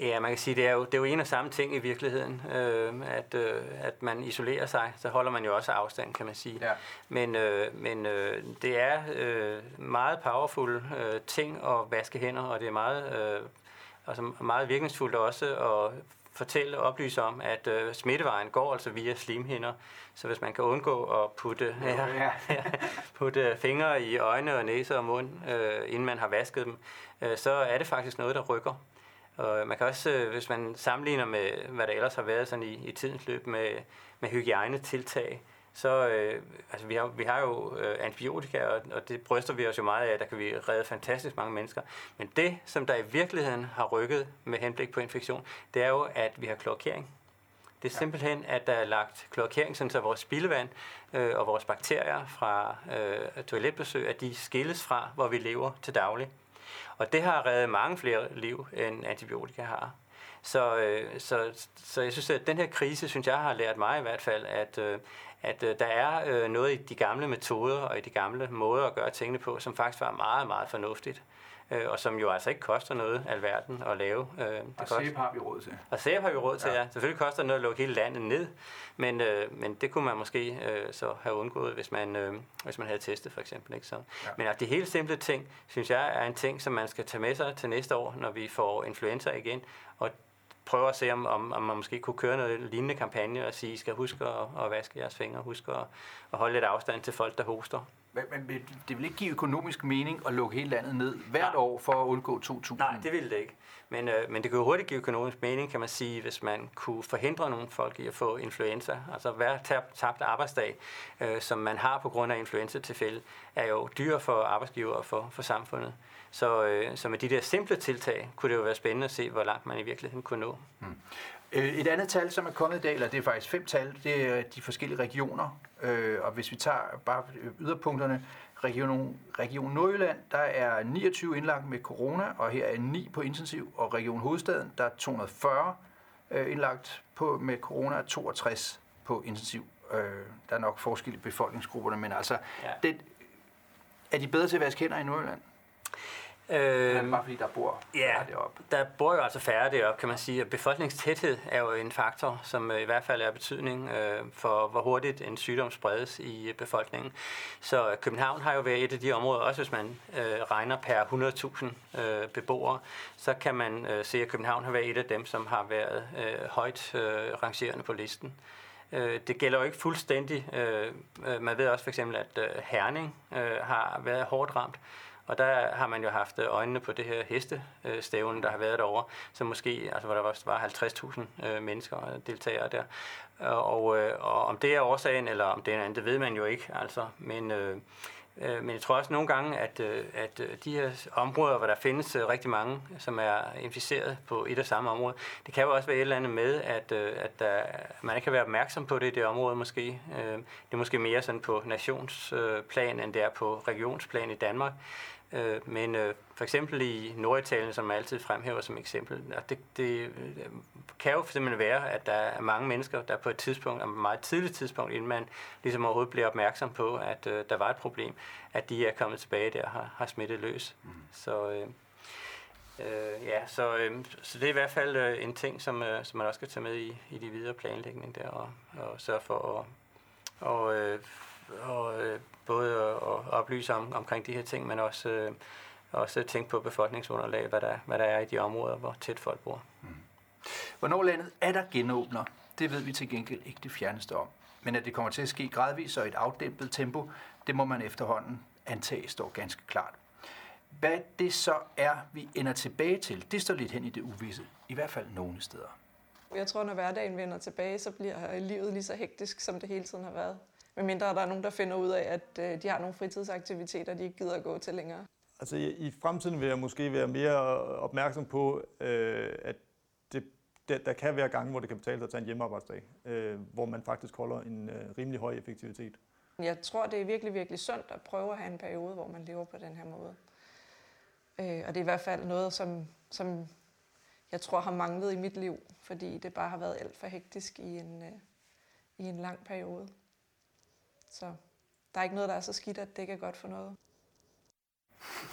Ja, man kan sige, det er jo, det er jo en og samme ting i virkeligheden, øh, at, øh, at man isolerer sig, så holder man jo også afstand, kan man sige. Ja. Men, øh, men øh, det er øh, meget powerful øh, ting at vaske hænder, og det er meget, øh, altså meget virkningsfuldt også at fortælle og oplyse om, at øh, smittevejen går altså via slimhinder. Så hvis man kan undgå at putte, ja, ja, putte fingre i øjne og næse og mund, øh, inden man har vasket dem, øh, så er det faktisk noget, der rykker. Og man kan også, øh, hvis man sammenligner med, hvad der ellers har været sådan i, i tidens løb med, med hygiejnetiltag, så øh, altså vi, har, vi har jo øh, antibiotika, og, og det bryster vi os jo meget af, der kan vi redde fantastisk mange mennesker. Men det, som der i virkeligheden har rykket med henblik på infektion, det er jo, at vi har kloakering. Det er ja. simpelthen, at der er lagt kloakering, sådan så vores spildevand øh, og vores bakterier fra øh, toiletbesøg, at de skilles fra, hvor vi lever til daglig. Og det har reddet mange flere liv, end antibiotika har. Så, øh, så, så jeg synes, at den her krise, synes jeg, har lært mig i hvert fald, at, øh, at øh, der er øh, noget i de gamle metoder og i de gamle måder at gøre tingene på, som faktisk var meget, meget fornuftigt. Øh, og som jo altså ikke koster noget alverden at lave. Øh, det Og sæbe har vi råd til. og sæbe har vi råd til, ja. ja. Selvfølgelig koster det noget at lukke hele landet ned, men, øh, men det kunne man måske øh, så have undgået, hvis man, øh, hvis man havde testet for eksempel. Ikke? Så, ja. Men at de helt simple ting, synes jeg, er en ting, som man skal tage med sig til næste år, når vi får influenza igen, og prøve at se, om, om, om man måske kunne køre noget lignende kampagne og sige, I skal huske at, at vaske jeres fingre, huske at, at holde lidt afstand til folk, der hoster. Men, men det vil ikke give økonomisk mening at lukke hele landet ned hvert år for at undgå 2.000? Nej, det ville det ikke. Men, øh, men det kan jo hurtigt give økonomisk mening, kan man sige, hvis man kunne forhindre nogle folk i at få influenza. Altså hver tab, tabt arbejdsdag, øh, som man har på grund af influenza-tilfælde, er jo dyr for arbejdsgiver og for, for samfundet. Så, øh, så med de der simple tiltag, kunne det jo være spændende at se, hvor langt man i virkeligheden kunne nå. Øh, Et andet tal, som er kommet i dag, eller det er faktisk fem tal, det er de forskellige regioner. Øh, Og hvis vi tager bare yderpunkterne, Region, Region Nordjylland, der er 29 indlagt med corona, og her er 9 på intensiv, og Region Hovedstaden, der er 240 øh, indlagt på, med corona, og 62 på intensiv. Øh, der er nok forskel i befolkningsgrupperne, men altså, ja. det, er de bedre til at vaske hænder i Nordjylland? Øh, bare fordi der bor ja, deroppe. der bor jo altså færre deroppe, kan man sige. Befolkningstæthed er jo en faktor, som øh, i hvert fald er betydning øh, for, hvor hurtigt en sygdom spredes i befolkningen. Så København har jo været et af de områder, også hvis man øh, regner per 100.000 øh, beboere, så kan man øh, se, at København har været et af dem, som har været øh, højt øh, rangerende på listen. Øh, det gælder jo ikke fuldstændig. Øh, man ved også for eksempel, at øh, Herning øh, har været hårdt ramt. Og der har man jo haft øh, øjnene på det her hestestævne, der har været derovre, så måske, altså hvor der var 50.000 øh, mennesker og deltagere der. Og, og om det er årsagen, eller om det er andet, det ved man jo ikke, altså. Men, øh, men jeg tror også nogle gange, at, at de her områder, hvor der findes rigtig mange, som er inficeret på et og samme område, det kan jo også være et eller andet med, at, at der, man ikke kan være opmærksom på det i det område måske. Det er måske mere sådan på nationsplan, end det er på regionsplan i Danmark. Øh, men øh, for eksempel i Norditalien, som man altid fremhæver som eksempel, og det, det øh, kan jo simpelthen være, at der er mange mennesker, der på et tidspunkt, et meget tidligt tidspunkt, inden man ligesom overhovedet bliver opmærksom på, at øh, der var et problem, at de er kommet tilbage der og har, har smittet løs. Mm. Så, øh, øh, ja, så, øh, så det er i hvert fald øh, en ting, som, øh, som man også skal tage med i, i de videre planlægning der, og, og sørge for at og, øh, og, øh, både at oplyse om, omkring de her ting, men også, øh, også tænke på befolkningsunderlag, hvad der, hvad der er i de områder, hvor tæt folk bor. Mm. Hvornår landet er der genåbner, det ved vi til gengæld ikke det fjerneste om. Men at det kommer til at ske gradvist og i et afdæmpet tempo, det må man efterhånden antage står ganske klart. Hvad det så er, vi ender tilbage til, det står lidt hen i det uvisse, i hvert fald nogle steder. Jeg tror, når hverdagen vender tilbage, så bliver livet lige så hektisk, som det hele tiden har været medmindre der er nogen, der finder ud af, at øh, de har nogle fritidsaktiviteter, de ikke gider at gå til længere. Altså i, i fremtiden vil jeg måske være mere opmærksom på, øh, at det, der, der kan være gange, hvor det kan betale sig at tage en hjemmearbejdsdag, øh, hvor man faktisk holder en øh, rimelig høj effektivitet. Jeg tror, det er virkelig, virkelig sundt at prøve at have en periode, hvor man lever på den her måde. Øh, og det er i hvert fald noget, som, som jeg tror har manglet i mit liv, fordi det bare har været alt for hektisk i en, øh, i en lang periode. Så der er ikke noget, der er så skidt, at det ikke er godt for noget.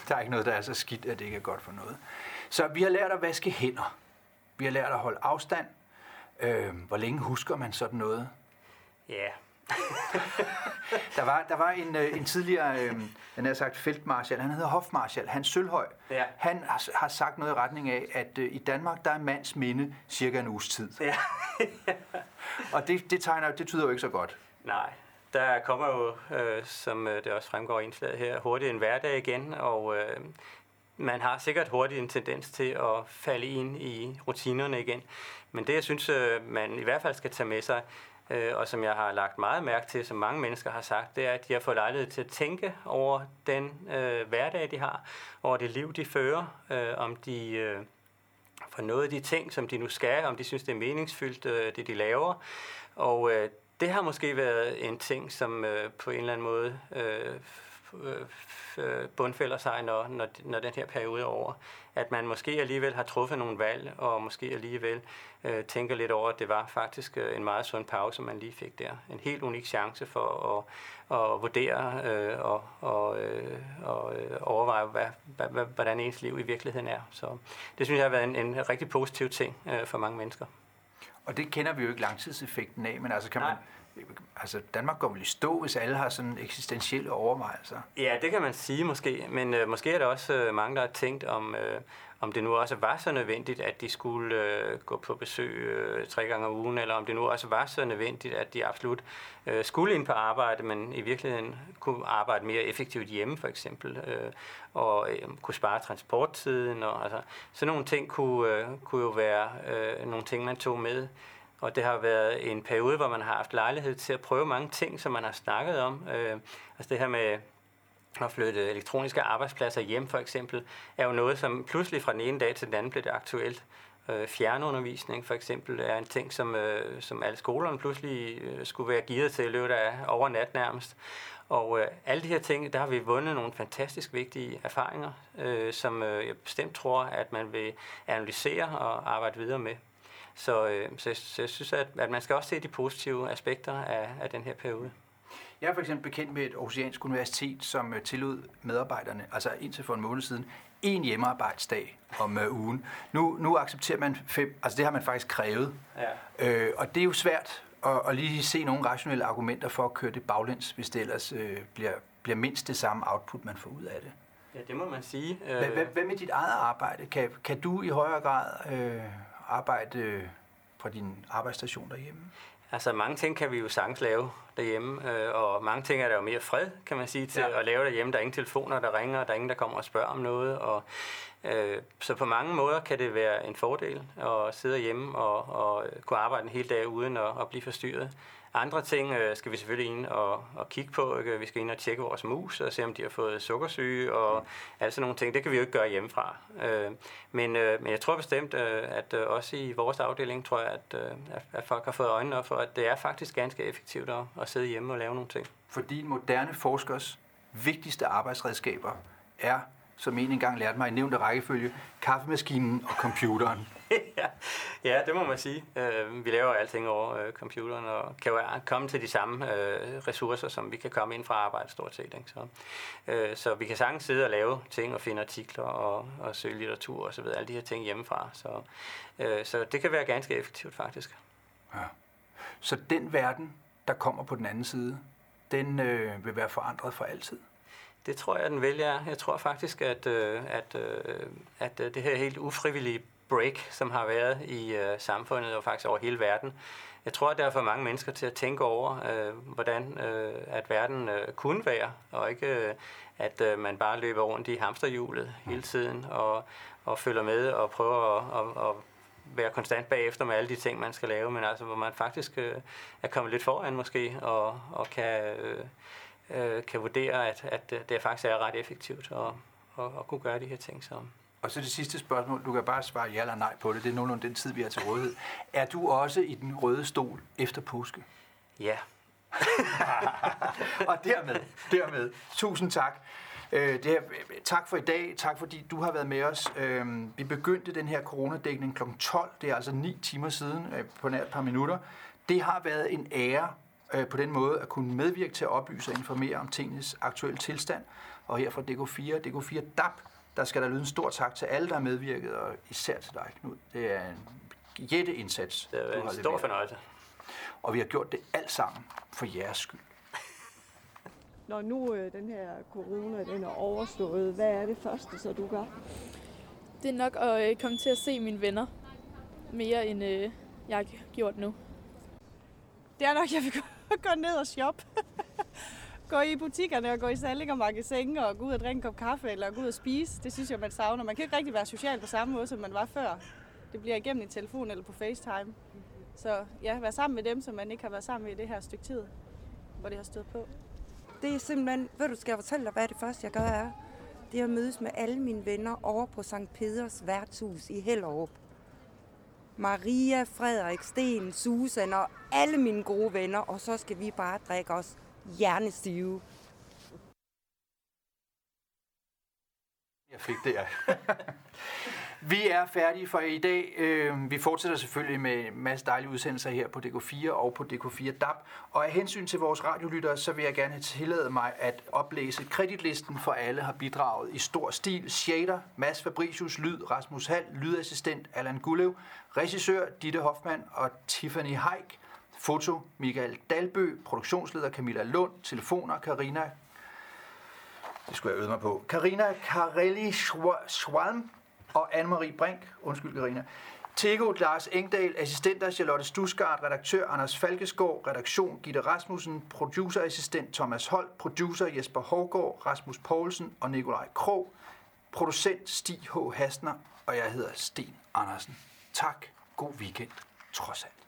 Der er ikke noget, der er så skidt, at det ikke er godt for noget. Så vi har lært at vaske hænder. Vi har lært at holde afstand. Øh, hvor længe husker man sådan noget? Ja. Yeah. der var, der var en, øh, en tidligere, øh, han har sagt feltmarschall, han hedder Hofmarschall, Hans Sølhøj. Ja. Han har, har sagt noget i retning af, at øh, i Danmark, der er mands minde cirka en uges tid. Ja. Og det, det, tegner, det tyder jo ikke så godt. Nej, der kommer jo, øh, som øh, det også fremgår i indslaget her, hurtigt en hverdag igen, og øh, man har sikkert hurtigt en tendens til at falde ind i rutinerne igen. Men det, jeg synes, øh, man i hvert fald skal tage med sig, øh, og som jeg har lagt meget mærke til, som mange mennesker har sagt, det er, at de har fået lejlighed til at tænke over den øh, hverdag, de har, over det liv, de fører, øh, om de... Øh, for noget af de ting, som de nu skal, om de synes, det er meningsfyldt, øh, det de laver. Og øh, det har måske været en ting, som øh, på en eller anden måde øh, øh, øh, bundfælder sig, når, når, når den her periode er over. At man måske alligevel har truffet nogle valg, og måske alligevel øh, tænker lidt over, at det var faktisk øh, en meget sund pause, man lige fik der. En helt unik chance for at, at vurdere øh, og, og, øh, og øh, overveje, hvad, hvad, hvordan ens liv i virkeligheden er. Så det synes jeg har været en, en rigtig positiv ting øh, for mange mennesker. Og det kender vi jo ikke langtidseffekten af, men altså kan Nej. man altså Danmark går vel i stå, hvis alle har sådan eksistentielle overvejelser. Ja, det kan man sige måske, men øh, måske er der også øh, mange, der har tænkt om, øh, om det nu også var så nødvendigt, at de skulle øh, gå på besøg øh, tre gange om ugen, eller om det nu også var så nødvendigt, at de absolut øh, skulle ind på arbejde, men i virkeligheden kunne arbejde mere effektivt hjemme for eksempel, øh, og øh, kunne spare transporttiden. Og, altså, sådan nogle ting kunne, øh, kunne jo være øh, nogle ting, man tog med og det har været en periode, hvor man har haft lejlighed til at prøve mange ting, som man har snakket om. Øh, altså det her med at flytte elektroniske arbejdspladser hjem for eksempel, er jo noget, som pludselig fra den ene dag til den anden blev det aktuelt. Øh, fjernundervisning for eksempel er en ting, som, øh, som alle skolerne pludselig øh, skulle være givet til i løbet af over nat nærmest. Og øh, alle de her ting, der har vi vundet nogle fantastisk vigtige erfaringer, øh, som øh, jeg bestemt tror, at man vil analysere og arbejde videre med. Så, øh, så, så jeg synes, at, at man skal også se de positive aspekter af, af den her periode. Jeg er for eksempel bekendt med et oceansk universitet, som øh, tillod medarbejderne, altså indtil for en måned siden, en hjemmearbejdsdag om uh, ugen. Nu, nu accepterer man fem, altså det har man faktisk krævet. Ja. Øh, og det er jo svært at, at lige se nogle rationelle argumenter for at køre det baglæns, hvis det ellers øh, bliver, bliver mindst det samme output, man får ud af det. Ja, det må man sige. Hvad, hvad, hvad med dit eget arbejde? Kan, kan du i højere grad øh, arbejde øh, fra din arbejdsstation derhjemme? Altså mange ting kan vi jo sagtens lave derhjemme, øh, og mange ting er der jo mere fred, kan man sige, til ja. at lave derhjemme. Der er ingen telefoner, der ringer, der er ingen, der kommer og spørger om noget. Og, øh, så på mange måder kan det være en fordel at sidde hjemme og, og kunne arbejde en hel dag uden at, at blive forstyrret. Andre ting øh, skal vi selvfølgelig ind og, og kigge på. Ikke? Vi skal ind og tjekke vores mus og se, om de har fået sukkersyge og altså nogle ting. Det kan vi jo ikke gøre hjemmefra. Øh, men, øh, men jeg tror bestemt, øh, at øh, også i vores afdeling, tror jeg, at, øh, at folk har fået øjnene op for, at det er faktisk ganske effektivt at, at sidde hjemme og lave nogle ting. Fordi moderne forskers vigtigste arbejdsredskaber er, som en engang lærte mig i nævnte rækkefølge, kaffemaskinen og computeren. ja, ja, det må man sige. Øh, vi laver alting over øh, computeren og kan jo komme til de samme øh, ressourcer, som vi kan komme ind fra arbejde stort set. Ikke? Så, øh, så vi kan sagtens sidde og lave ting og finde artikler og, og søge litteratur og så videre, alle de her ting hjemmefra. Så, øh, så det kan være ganske effektivt faktisk. Ja. Så den verden, der kommer på den anden side, den øh, vil være forandret for altid? Det tror jeg, den vælger. Jeg tror faktisk, at, øh, at, øh, at det her helt ufrivillige break, som har været i øh, samfundet og faktisk over hele verden. Jeg tror, at der er for mange mennesker til at tænke over, øh, hvordan øh, at verden øh, kunne være, og ikke øh, at øh, man bare løber rundt i hamsterhjulet hele tiden og, og følger med og prøver at, at, at være konstant bagefter med alle de ting, man skal lave, men altså hvor man faktisk øh, er kommet lidt foran måske og, og kan, øh, øh, kan vurdere, at, at det faktisk er ret effektivt at, at, at kunne gøre de her ting. Så. Og så det sidste spørgsmål. Du kan bare svare ja eller nej på det. Det er nogenlunde den tid, vi har til rådighed. Er du også i den røde stol efter påske? Ja. og dermed, dermed, tusind tak. Øh, det her, tak for i dag. Tak fordi du har været med os. Øh, vi begyndte den her coronadækning kl. 12. Det er altså 9 timer siden øh, på nær et par minutter. Det har været en ære øh, på den måde at kunne medvirke til at oplyse og informere om tingens aktuelle tilstand. Og her fra DK4, DK4 DAP, der skal der lyde en stor tak til alle, der har medvirket, og især til dig, Knud. Det er en jætteindsats. Det er en stor fornøjelse. Og vi har gjort det alt sammen for jeres skyld. Når nu øh, den her corona den er overstået, hvad er det første, så du gør? Det er nok at øh, komme til at se mine venner mere, end øh, jeg har gjort nu. Det er nok, jeg vil gå, gå ned og shoppe gå i butikkerne og gå i salg og magasin og gå ud og drikke en kop kaffe eller gå ud og spise. Det synes jeg, man savner. Man kan ikke rigtig være social på samme måde, som man var før. Det bliver igennem i telefon eller på FaceTime. Så ja, være sammen med dem, som man ikke har været sammen med i det her stykke tid, hvor det har stået på. Det er simpelthen, ved du, skal jeg fortælle dig, hvad det første, jeg gør, er? Det er at mødes med alle mine venner over på St. Peders værtshus i Hellerup. Maria, Frederik, Sten, Susan og alle mine gode venner, og så skal vi bare drikke os hjernestive. Jeg fik det, ja. Vi er færdige for i dag. Øhm, vi fortsætter selvfølgelig med en masse dejlige udsendelser her på DK4 og på DK4 DAB. Og af hensyn til vores radiolyttere, så vil jeg gerne have tilladet mig at oplæse kreditlisten for alle har bidraget i stor stil. Shader, Mads Fabricius, Lyd, Rasmus Hall, Lydassistent Allan Gullev, Regissør Ditte Hoffmann og Tiffany Heik. Foto Michael Dalbø, Produktionsleder Camilla Lund, Telefoner Karina det skulle jeg øve mig på. Karina Karelli Schwalm og Anne-Marie Brink. Undskyld, Karina. Tego Lars Engdahl, assistenter Charlotte Stusgaard, redaktør Anders Falkesgaard, redaktion Gitte Rasmussen, producerassistent Thomas Holt, producer Jesper Hågård, Rasmus Poulsen og Nikolaj Krog, producent Stig H. Hastner, og jeg hedder Sten Andersen. Tak. God weekend, trods alt.